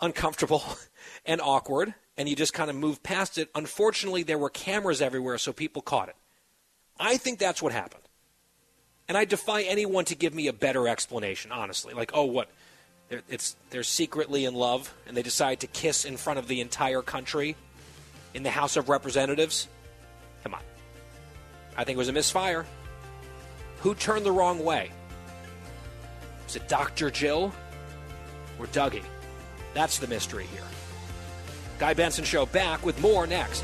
uncomfortable and awkward, and you just kind of move past it. Unfortunately, there were cameras everywhere, so people caught it. I think that's what happened. And I defy anyone to give me a better explanation, honestly. Like, oh, what? They're, it's, they're secretly in love, and they decide to kiss in front of the entire country in the House of Representatives? I think it was a misfire. Who turned the wrong way? Was it Dr. Jill or Dougie? That's the mystery here. Guy Benson Show back with more next.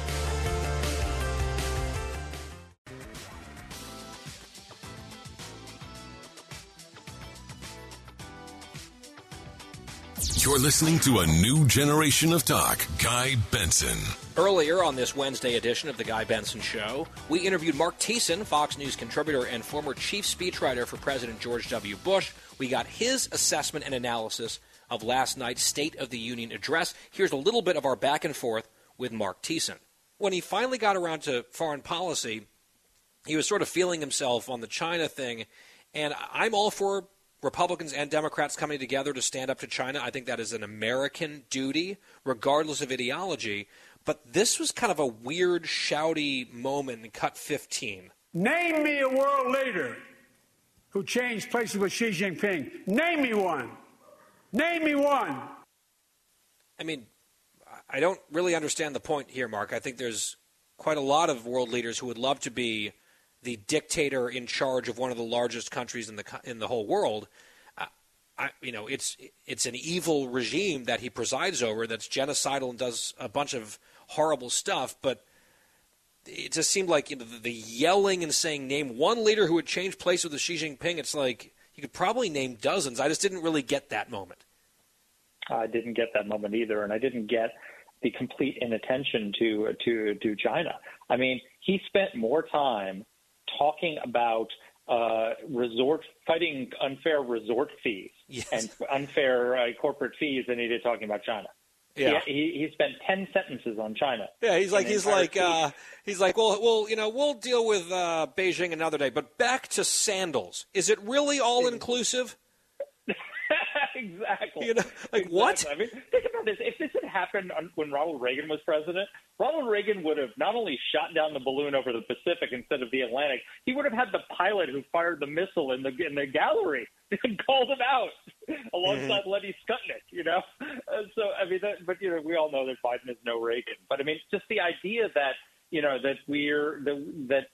You're listening to a new generation of talk. Guy Benson. Earlier on this Wednesday edition of The Guy Benson Show, we interviewed Mark Thiessen, Fox News contributor and former chief speechwriter for President George W. Bush. We got his assessment and analysis of last night's State of the Union address. Here's a little bit of our back and forth with Mark Thiessen. When he finally got around to foreign policy, he was sort of feeling himself on the China thing, and I'm all for Republicans and Democrats coming together to stand up to China. I think that is an American duty, regardless of ideology. But this was kind of a weird, shouty moment in cut 15. Name me a world leader who changed places with Xi Jinping? Name me one. Name me one. I mean, I don't really understand the point here, Mark. I think there's quite a lot of world leaders who would love to be the dictator in charge of one of the largest countries in the in the whole world. I, you know, it's it's an evil regime that he presides over that's genocidal and does a bunch of horrible stuff. But it just seemed like you know the, the yelling and saying name one leader who would change place with the Xi Jinping. It's like you could probably name dozens. I just didn't really get that moment. I didn't get that moment either, and I didn't get the complete inattention to to to China. I mean, he spent more time talking about uh, resort fighting unfair resort fees yes. and unfair uh, corporate fees than he did talking about China. Yeah, he, he, he spent ten sentences on China. Yeah, he's like he's like uh, he's like well, well, you know, we'll deal with uh, Beijing another day. But back to sandals. Is it really all inclusive? exactly. You know, like exactly. what? I mean, think this. If this had happened when Ronald Reagan was president, Ronald Reagan would have not only shot down the balloon over the Pacific instead of the Atlantic, he would have had the pilot who fired the missile in the in the gallery and called him out alongside Mm-hmm. Lenny Skutnik. You know, Uh, so I mean, that, but you know, we all know that Biden is no Reagan. But I mean, just the idea that you know that we're the, that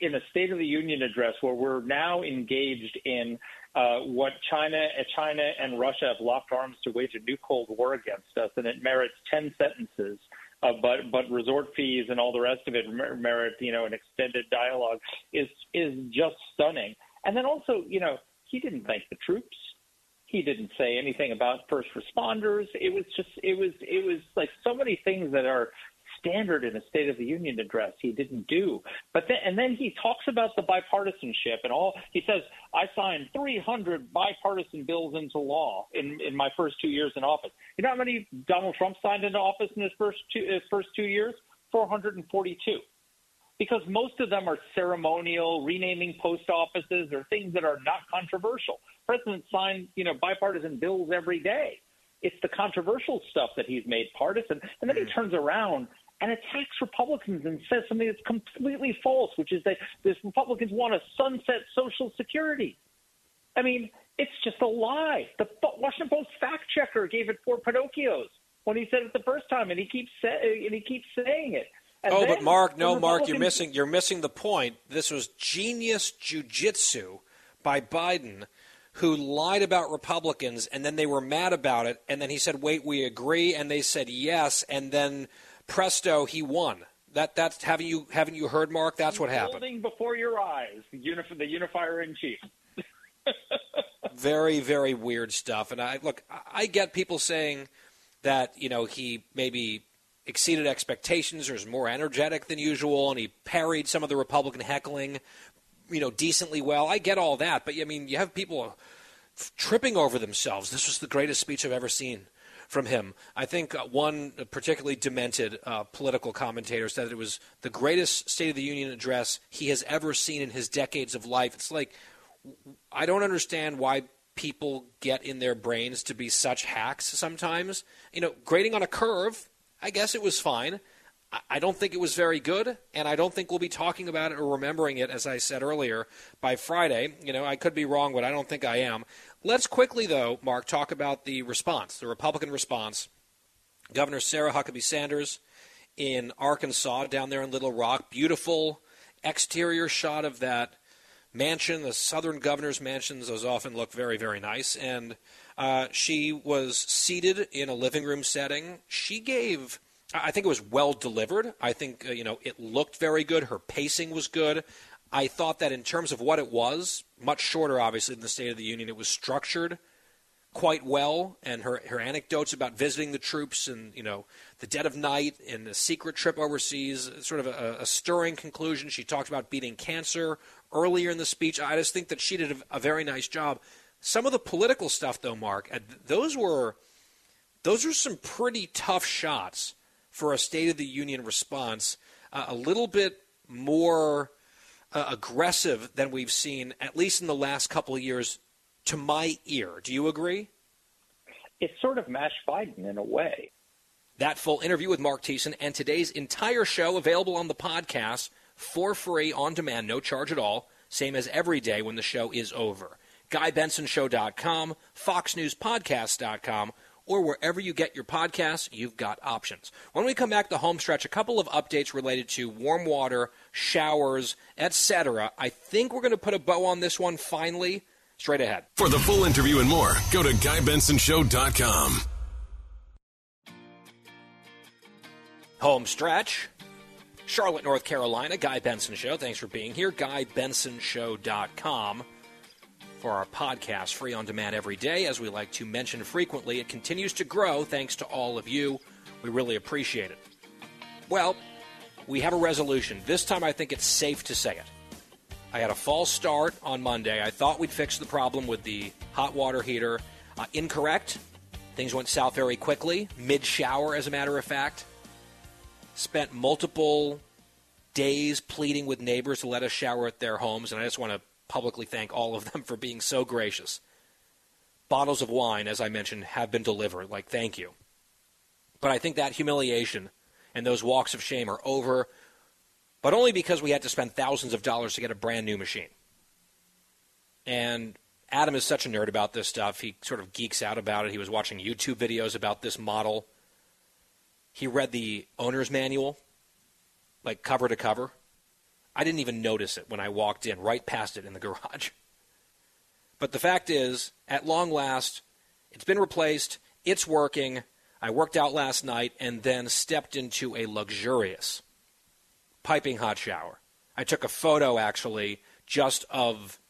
in a State of the Union address where we're now engaged in uh, what China, China and Russia have locked arms to wage a new Cold War against us, and it merits ten sentences. Uh, but but resort fees and all the rest of it mer- merit you know an extended dialogue is is just stunning. And then also you know he didn't thank the troops. He didn't say anything about first responders. It was just it was it was like so many things that are standard in a State of the Union address. He didn't do. But then, and then he talks about the bipartisanship and all. He says, "I signed 300 bipartisan bills into law in in my first two years in office." You know how many Donald Trump signed into office in his first two his first two years? 442. Because most of them are ceremonial, renaming post offices, or things that are not controversial. Presidents sign, you know, bipartisan bills every day. It's the controversial stuff that he's made partisan, and then he hmm. turns around and attacks Republicans and says something that's completely false, which is that this Republicans want to sunset Social Security. I mean, it's just a lie. The Washington Post fact checker gave it four Pinocchios when he said it the first time, and he keeps say, and he keeps saying it. And oh, but Mark, no, Mark, you're missing you're missing the point. This was genius jujitsu by Biden, who lied about Republicans, and then they were mad about it, and then he said, "Wait, we agree," and they said yes, and then presto, he won. That that's haven't you haven't you heard, Mark? That's what happened. Holding before your eyes, the, unif- the unifier in chief. very very weird stuff and i look i get people saying that you know he maybe exceeded expectations or is more energetic than usual and he parried some of the republican heckling you know decently well i get all that but i mean you have people tripping over themselves this was the greatest speech i've ever seen from him. I think uh, one particularly demented uh, political commentator said that it was the greatest State of the Union address he has ever seen in his decades of life. It's like I don't understand why people get in their brains to be such hacks sometimes. You know, grading on a curve, I guess it was fine. I don't think it was very good, and I don't think we'll be talking about it or remembering it, as I said earlier, by Friday. You know, I could be wrong, but I don't think I am. Let's quickly, though, Mark, talk about the response, the Republican response. Governor Sarah Huckabee Sanders in Arkansas, down there in Little Rock, beautiful exterior shot of that mansion, the Southern Governor's mansions. Those often look very, very nice. And uh, she was seated in a living room setting. She gave, I think it was well delivered. I think, uh, you know, it looked very good. Her pacing was good. I thought that in terms of what it was, much shorter, obviously, than the State of the Union, it was structured quite well, and her, her anecdotes about visiting the troops and you know the dead of night and a secret trip overseas, sort of a, a stirring conclusion. She talked about beating cancer earlier in the speech. I just think that she did a, a very nice job. Some of the political stuff, though, Mark, those were those are some pretty tough shots for a State of the Union response. Uh, a little bit more uh, aggressive than we've seen, at least in the last couple of years, to my ear. Do you agree? It's sort of mashed Biden in a way. That full interview with Mark Thiessen and today's entire show available on the podcast for free on demand, no charge at all. same as every day when the show is over. GuyBensonShow.com, FoxNewsPodcast.com, or wherever you get your podcasts, you've got options. When we come back, the home stretch, a couple of updates related to warm water, showers, etc. I think we're going to put a bow on this one finally. Straight ahead. For the full interview and more, go to GuyBensonShow.com. Home stretch. Charlotte, North Carolina, Guy Benson Show. Thanks for being here. GuyBensonShow.com for our podcast, free on demand every day. As we like to mention frequently, it continues to grow thanks to all of you. We really appreciate it. Well, we have a resolution. This time I think it's safe to say it. I had a false start on Monday. I thought we'd fix the problem with the hot water heater. Uh, incorrect. Things went south very quickly, mid shower, as a matter of fact spent multiple days pleading with neighbors to let us shower at their homes, and I just want to publicly thank all of them for being so gracious. Bottles of wine, as I mentioned, have been delivered. Like, thank you. But I think that humiliation and those walks of shame are over, but only because we had to spend thousands of dollars to get a brand new machine. And Adam is such a nerd about this stuff. He sort of geeks out about it. He was watching YouTube videos about this model he read the owner's manual, like cover to cover. I didn't even notice it when I walked in, right past it in the garage. But the fact is, at long last, it's been replaced, it's working. I worked out last night and then stepped into a luxurious piping hot shower. I took a photo, actually, just of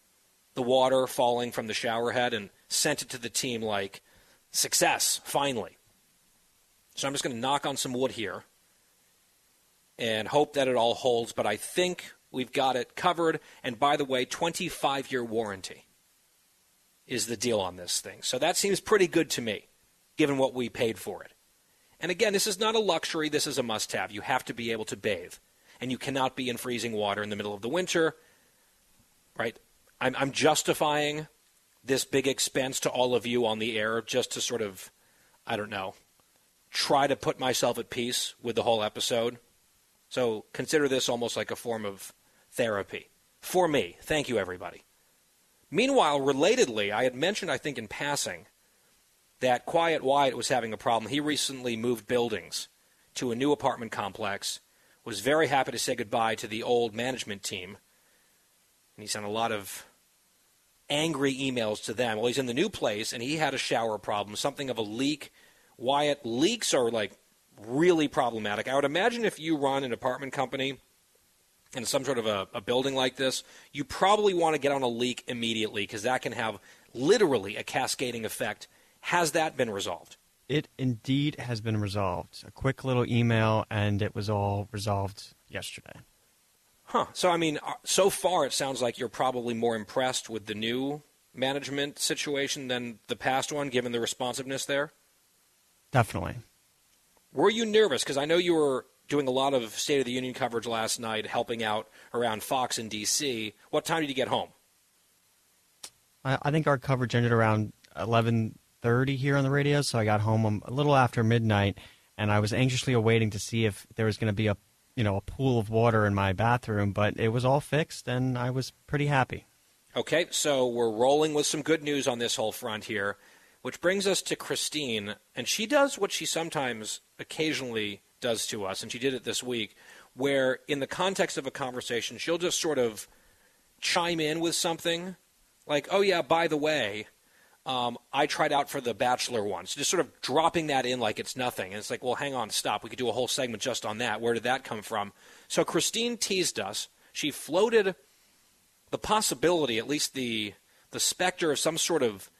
the water falling from the shower head and sent it to the team like, success, finally. So I'm just going to knock on some wood here and hope that it all holds. But I think we've got it covered. And by the way, 25 year warranty is the deal on this thing. So that seems pretty good to me, given what we paid for it. And again, this is not a luxury, this is a must have. You have to be able to bathe. And you cannot be in freezing water in the middle of the winter. Right? I'm, I'm justifying this big expense to all of you on the air just to sort of, I don't know, try to put myself at peace with the whole episode. So consider this almost like a form of therapy for me. Thank you, everybody. Meanwhile, relatedly, I had mentioned, I think, in passing, that Quiet Wyatt was having a problem. He recently moved buildings to a new apartment complex, was very happy to say goodbye to the old management team, and he sent a lot of angry emails to them. Well, he's in the new place, and he had a shower problem, something of a leak Wyatt, leaks are like really problematic. I would imagine if you run an apartment company in some sort of a, a building like this, you probably want to get on a leak immediately because that can have literally a cascading effect. Has that been resolved? It indeed has been resolved. A quick little email, and it was all resolved yesterday. Huh. So, I mean, uh, so far it sounds like you're probably more impressed with the new management situation than the past one, given the responsiveness there? Definitely. Were you nervous? Because I know you were doing a lot of State of the Union coverage last night, helping out around Fox in D.C. What time did you get home? I think our coverage ended around 11:30 here on the radio, so I got home um, a little after midnight, and I was anxiously awaiting to see if there was going to be a you know a pool of water in my bathroom, but it was all fixed, and I was pretty happy. Okay, so we're rolling with some good news on this whole front here. Which brings us to Christine, and she does what she sometimes occasionally does to us, and she did it this week, where in the context of a conversation, she'll just sort of chime in with something like, oh, yeah, by the way, um, I tried out for the Bachelor once. Just sort of dropping that in like it's nothing. And it's like, well, hang on, stop. We could do a whole segment just on that. Where did that come from? So Christine teased us. She floated the possibility, at least the the specter of some sort of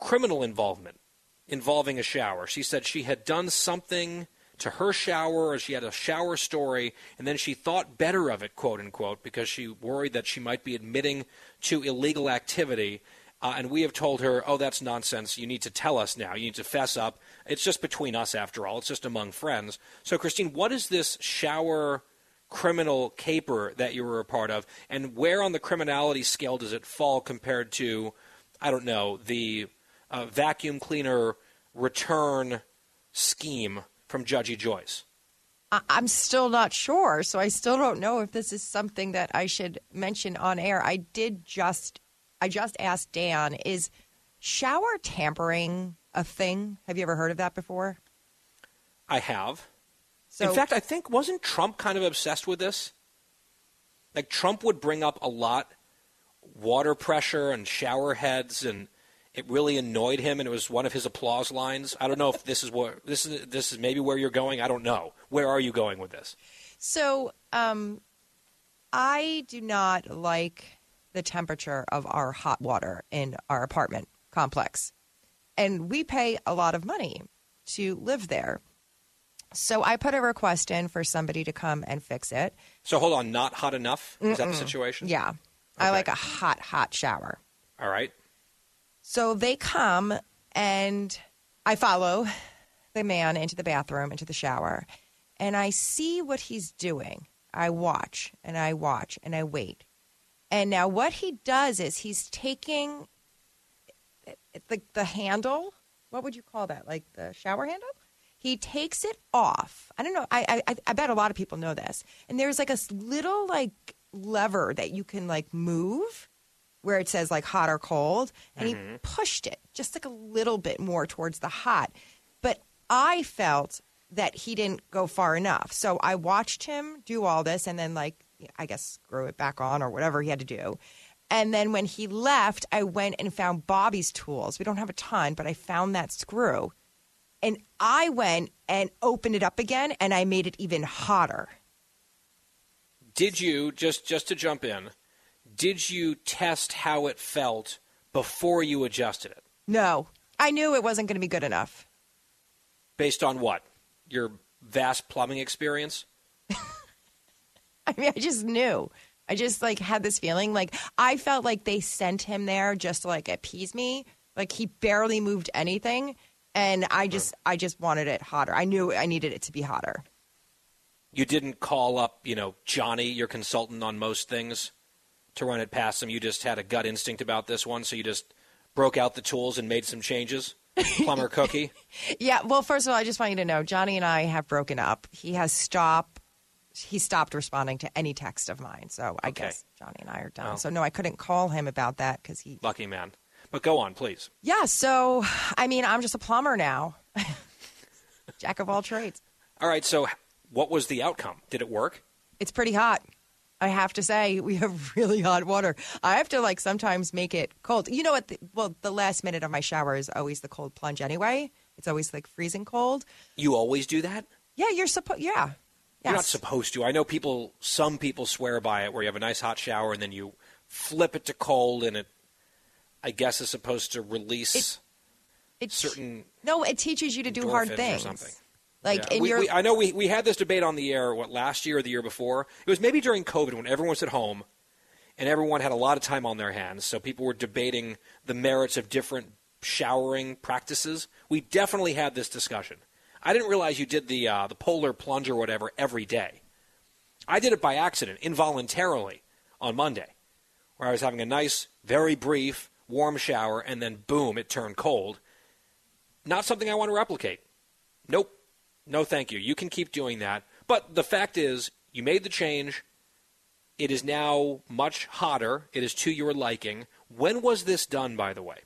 criminal involvement involving a shower. She said she had done something to her shower or she had a shower story and then she thought better of it, quote unquote, because she worried that she might be admitting to illegal activity. Uh, and we have told her, oh, that's nonsense. You need to tell us now. You need to fess up. It's just between us, after all. It's just among friends. So, Christine, what is this shower criminal caper that you were a part of? And where on the criminality scale does it fall compared to, I don't know, the uh, vacuum cleaner return scheme from Judgy Joyce? I- I'm still not sure, so I still don't know if this is something that I should mention on air. I did just, I just asked Dan, is shower tampering a thing? Have you ever heard of that before? I have. So- In fact, I think wasn't Trump kind of obsessed with this? Like Trump would bring up a lot water pressure and shower heads and it really annoyed him and it was one of his applause lines. I don't know if this is what this is this is maybe where you're going. I don't know. Where are you going with this? So, um, I do not like the temperature of our hot water in our apartment complex. And we pay a lot of money to live there. So I put a request in for somebody to come and fix it. So hold on, not hot enough? Is that the situation? Yeah. I like a hot, hot shower. All right. So they come and I follow the man into the bathroom, into the shower, and I see what he's doing. I watch and I watch and I wait. And now what he does is he's taking the, the handle. What would you call that? Like the shower handle? He takes it off. I don't know. I, I I bet a lot of people know this. And there's like a little like lever that you can like move where it says like hot or cold, and he Mhm. pushed it just like a little bit more towards the hot. But I felt that he didn't go far enough. So I watched him do all this and then like I guess screw it back on or whatever he had to do. And then when he left, I went and found Bobby's tools. We don't have a ton, but I found that screw. And I went and opened it up again and I made it even hotter. Did you just just to jump in? Did you test how it felt before you adjusted it? No, I knew it wasn't going to be good enough. Based on what? Your vast plumbing experience? I mean, I just knew. I just like had this feeling like I felt like they sent him there just to like appease me. Like he barely moved anything and I just I just wanted it hotter. I knew I needed it to be hotter. You didn't call up, you know, Johnny, your consultant on most things, to run it past him. You just had a gut instinct about this one, so you just broke out the tools and made some changes. Plumber cookie. Yeah, well, first of all, I just want you to know Johnny and I have broken up. He has stopped he stopped responding to any text of mine. So I Okay. guess Johnny and I are done. Oh. So no, I couldn't call him about that cuz he Lucky man. But go on, please. Yeah, so I mean, I'm just a plumber now. Jack of all trades. All right, so what was the outcome? Did it work? It's pretty hot. I have to say, we have really hot water. I have to like sometimes make it cold. You know what? The, well, the last minute of my shower is always the cold plunge anyway. It's always like freezing cold. You always do that? Yeah, you're supposed. Yeah, You're not supposed to. I know people. Some people swear by it, where you have a nice hot shower and then you flip it to cold, and it, I guess, is supposed to release It- certain no, it teaches you to do hard things. or something. Like, Yeah. in we, your we, I know we, we had this debate on the air, what, last year or the year before? It was maybe during COVID when everyone was at home and everyone had a lot of time on their hands. So people were debating the merits of different showering practices. We definitely had this discussion. I didn't realize you did the, uh, the polar plunge or whatever every day. I did it by accident, involuntarily, on Monday, where I was having a nice, very brief, warm shower, and then boom, it turned cold. Not something I want to replicate. Nope. No, thank you. You can keep doing that. But the fact is, you made the change. It is now much hotter. It is to your liking. When was this done, by the way?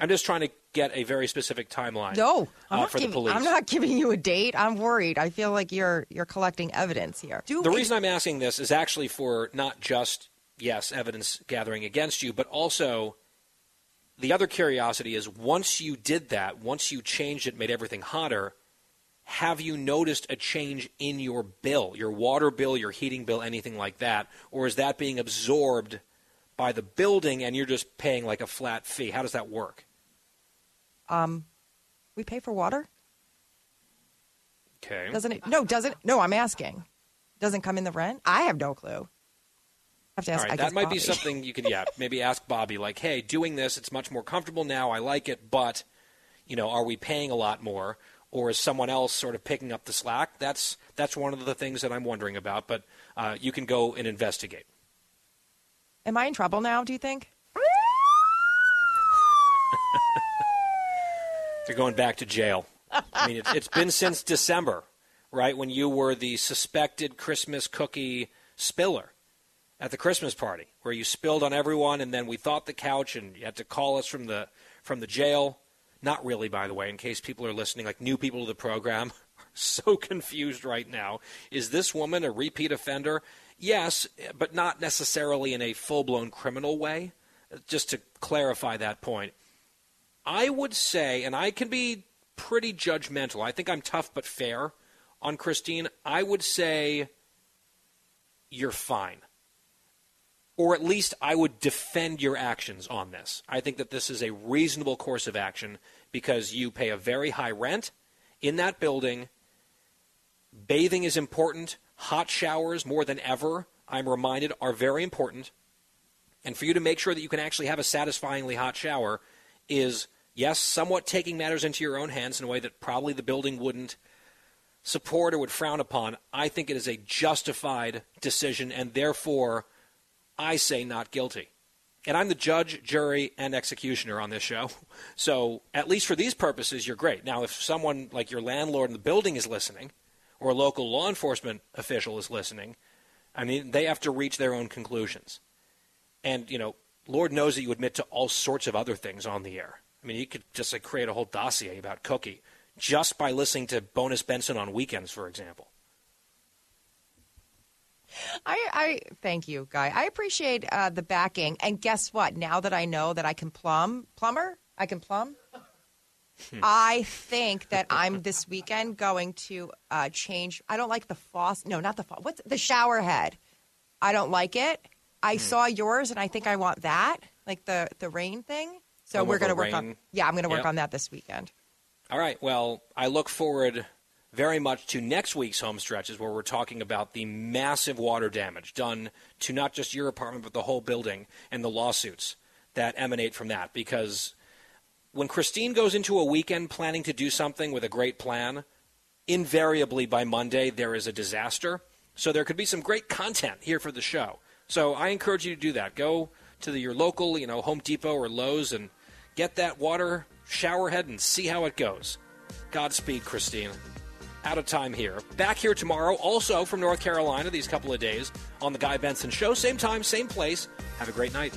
I'm just trying to get a very specific timeline. no, I'm uh, not for the giving. police. I'm not giving you a date. I'm worried. I feel like you're you're collecting evidence here. Do the it- reason I'm asking this is actually for not just yes evidence gathering against you, but also the other curiosity is once you did that, once you changed it, made everything hotter. Have you noticed a change in your bill, your water bill, your heating bill, anything like that, or is that being absorbed by the building and you're just paying like a flat fee? How does that work? um, we pay for water. Okay. Doesn't it? No, doesn't. No, I'm asking. Doesn't come in the rent. I have no clue. have to ask. All I that might be something you could, yeah, maybe ask Bobby, like, hey, doing this, it's much more comfortable now. I like it, but, you know, are we paying a lot more, or is someone else sort of picking up the slack? That's that's one of the things that I'm wondering about. But uh, you can go and investigate. Am I in trouble now? Do you think? You're going back to jail. I mean, it's, it's been since December. right? When you were the suspected Christmas cookie spiller at the Christmas party, where you spilled on everyone, and then we thought the couch, and you had to call us from the from the jail. Not really, by the way, in case people are listening, like new people to the program, are so confused right now. Is this woman a repeat offender? Yes, but not necessarily in a full blown criminal way. Just to clarify that point, I would say, and I can be pretty judgmental. I think I'm tough but fair on Christine. I would say you're fine. Or at least I would defend your actions on this. I think that this is a reasonable course of action because you pay a very high rent in that building. Bathing is important. Hot showers, more than ever, I'm reminded, are very important. And for you to make sure that you can actually have a satisfyingly hot shower is, yes, somewhat taking matters into your own hands in a way that probably the building wouldn't support or would frown upon. I think it is a justified decision, and therefore, I say not guilty. And I'm the judge, jury, and executioner on this show. So, at least for these purposes, you're great. Now, if someone like your landlord in the building is listening, or a local law enforcement official is listening, I mean, they have to reach their own conclusions. And, you know, Lord knows that you admit to all sorts of other things on the air. I mean, you could just like create a whole dossier about Cookie just by listening to Bonus Benson on weekends, for example. I, I thank you, Guy. I appreciate uh, the backing. And guess what? Now that I know that I can plumb, plumber, I can plumb. Hmm. I think that I'm this weekend going to uh, change. I don't like the faucet. No, not the faucet. What's the shower head? I don't like it. I hmm. saw yours, and I think I want that, like the the rain thing. So oh, we're going to work rain. on. Yeah, I'm going to work yep. on that this weekend. All right. Well, I look forward very much to next week's home stretches where we're talking about the massive water damage done to not just your apartment but the whole building and the lawsuits that emanate from that because when Christine goes into a weekend planning to do something with a great plan, invariably by Monday there is a disaster. So there could be some great content here for the show. So I encourage you to do that. Go to the, your local, you know, Home Depot or Lowe's and get that water shower head and see how it goes. Godspeed, Christine. Out of time here. Back here tomorrow, also from North Carolina, these couple of days on The Guy Benson Show. Same time, same place. Have a great night.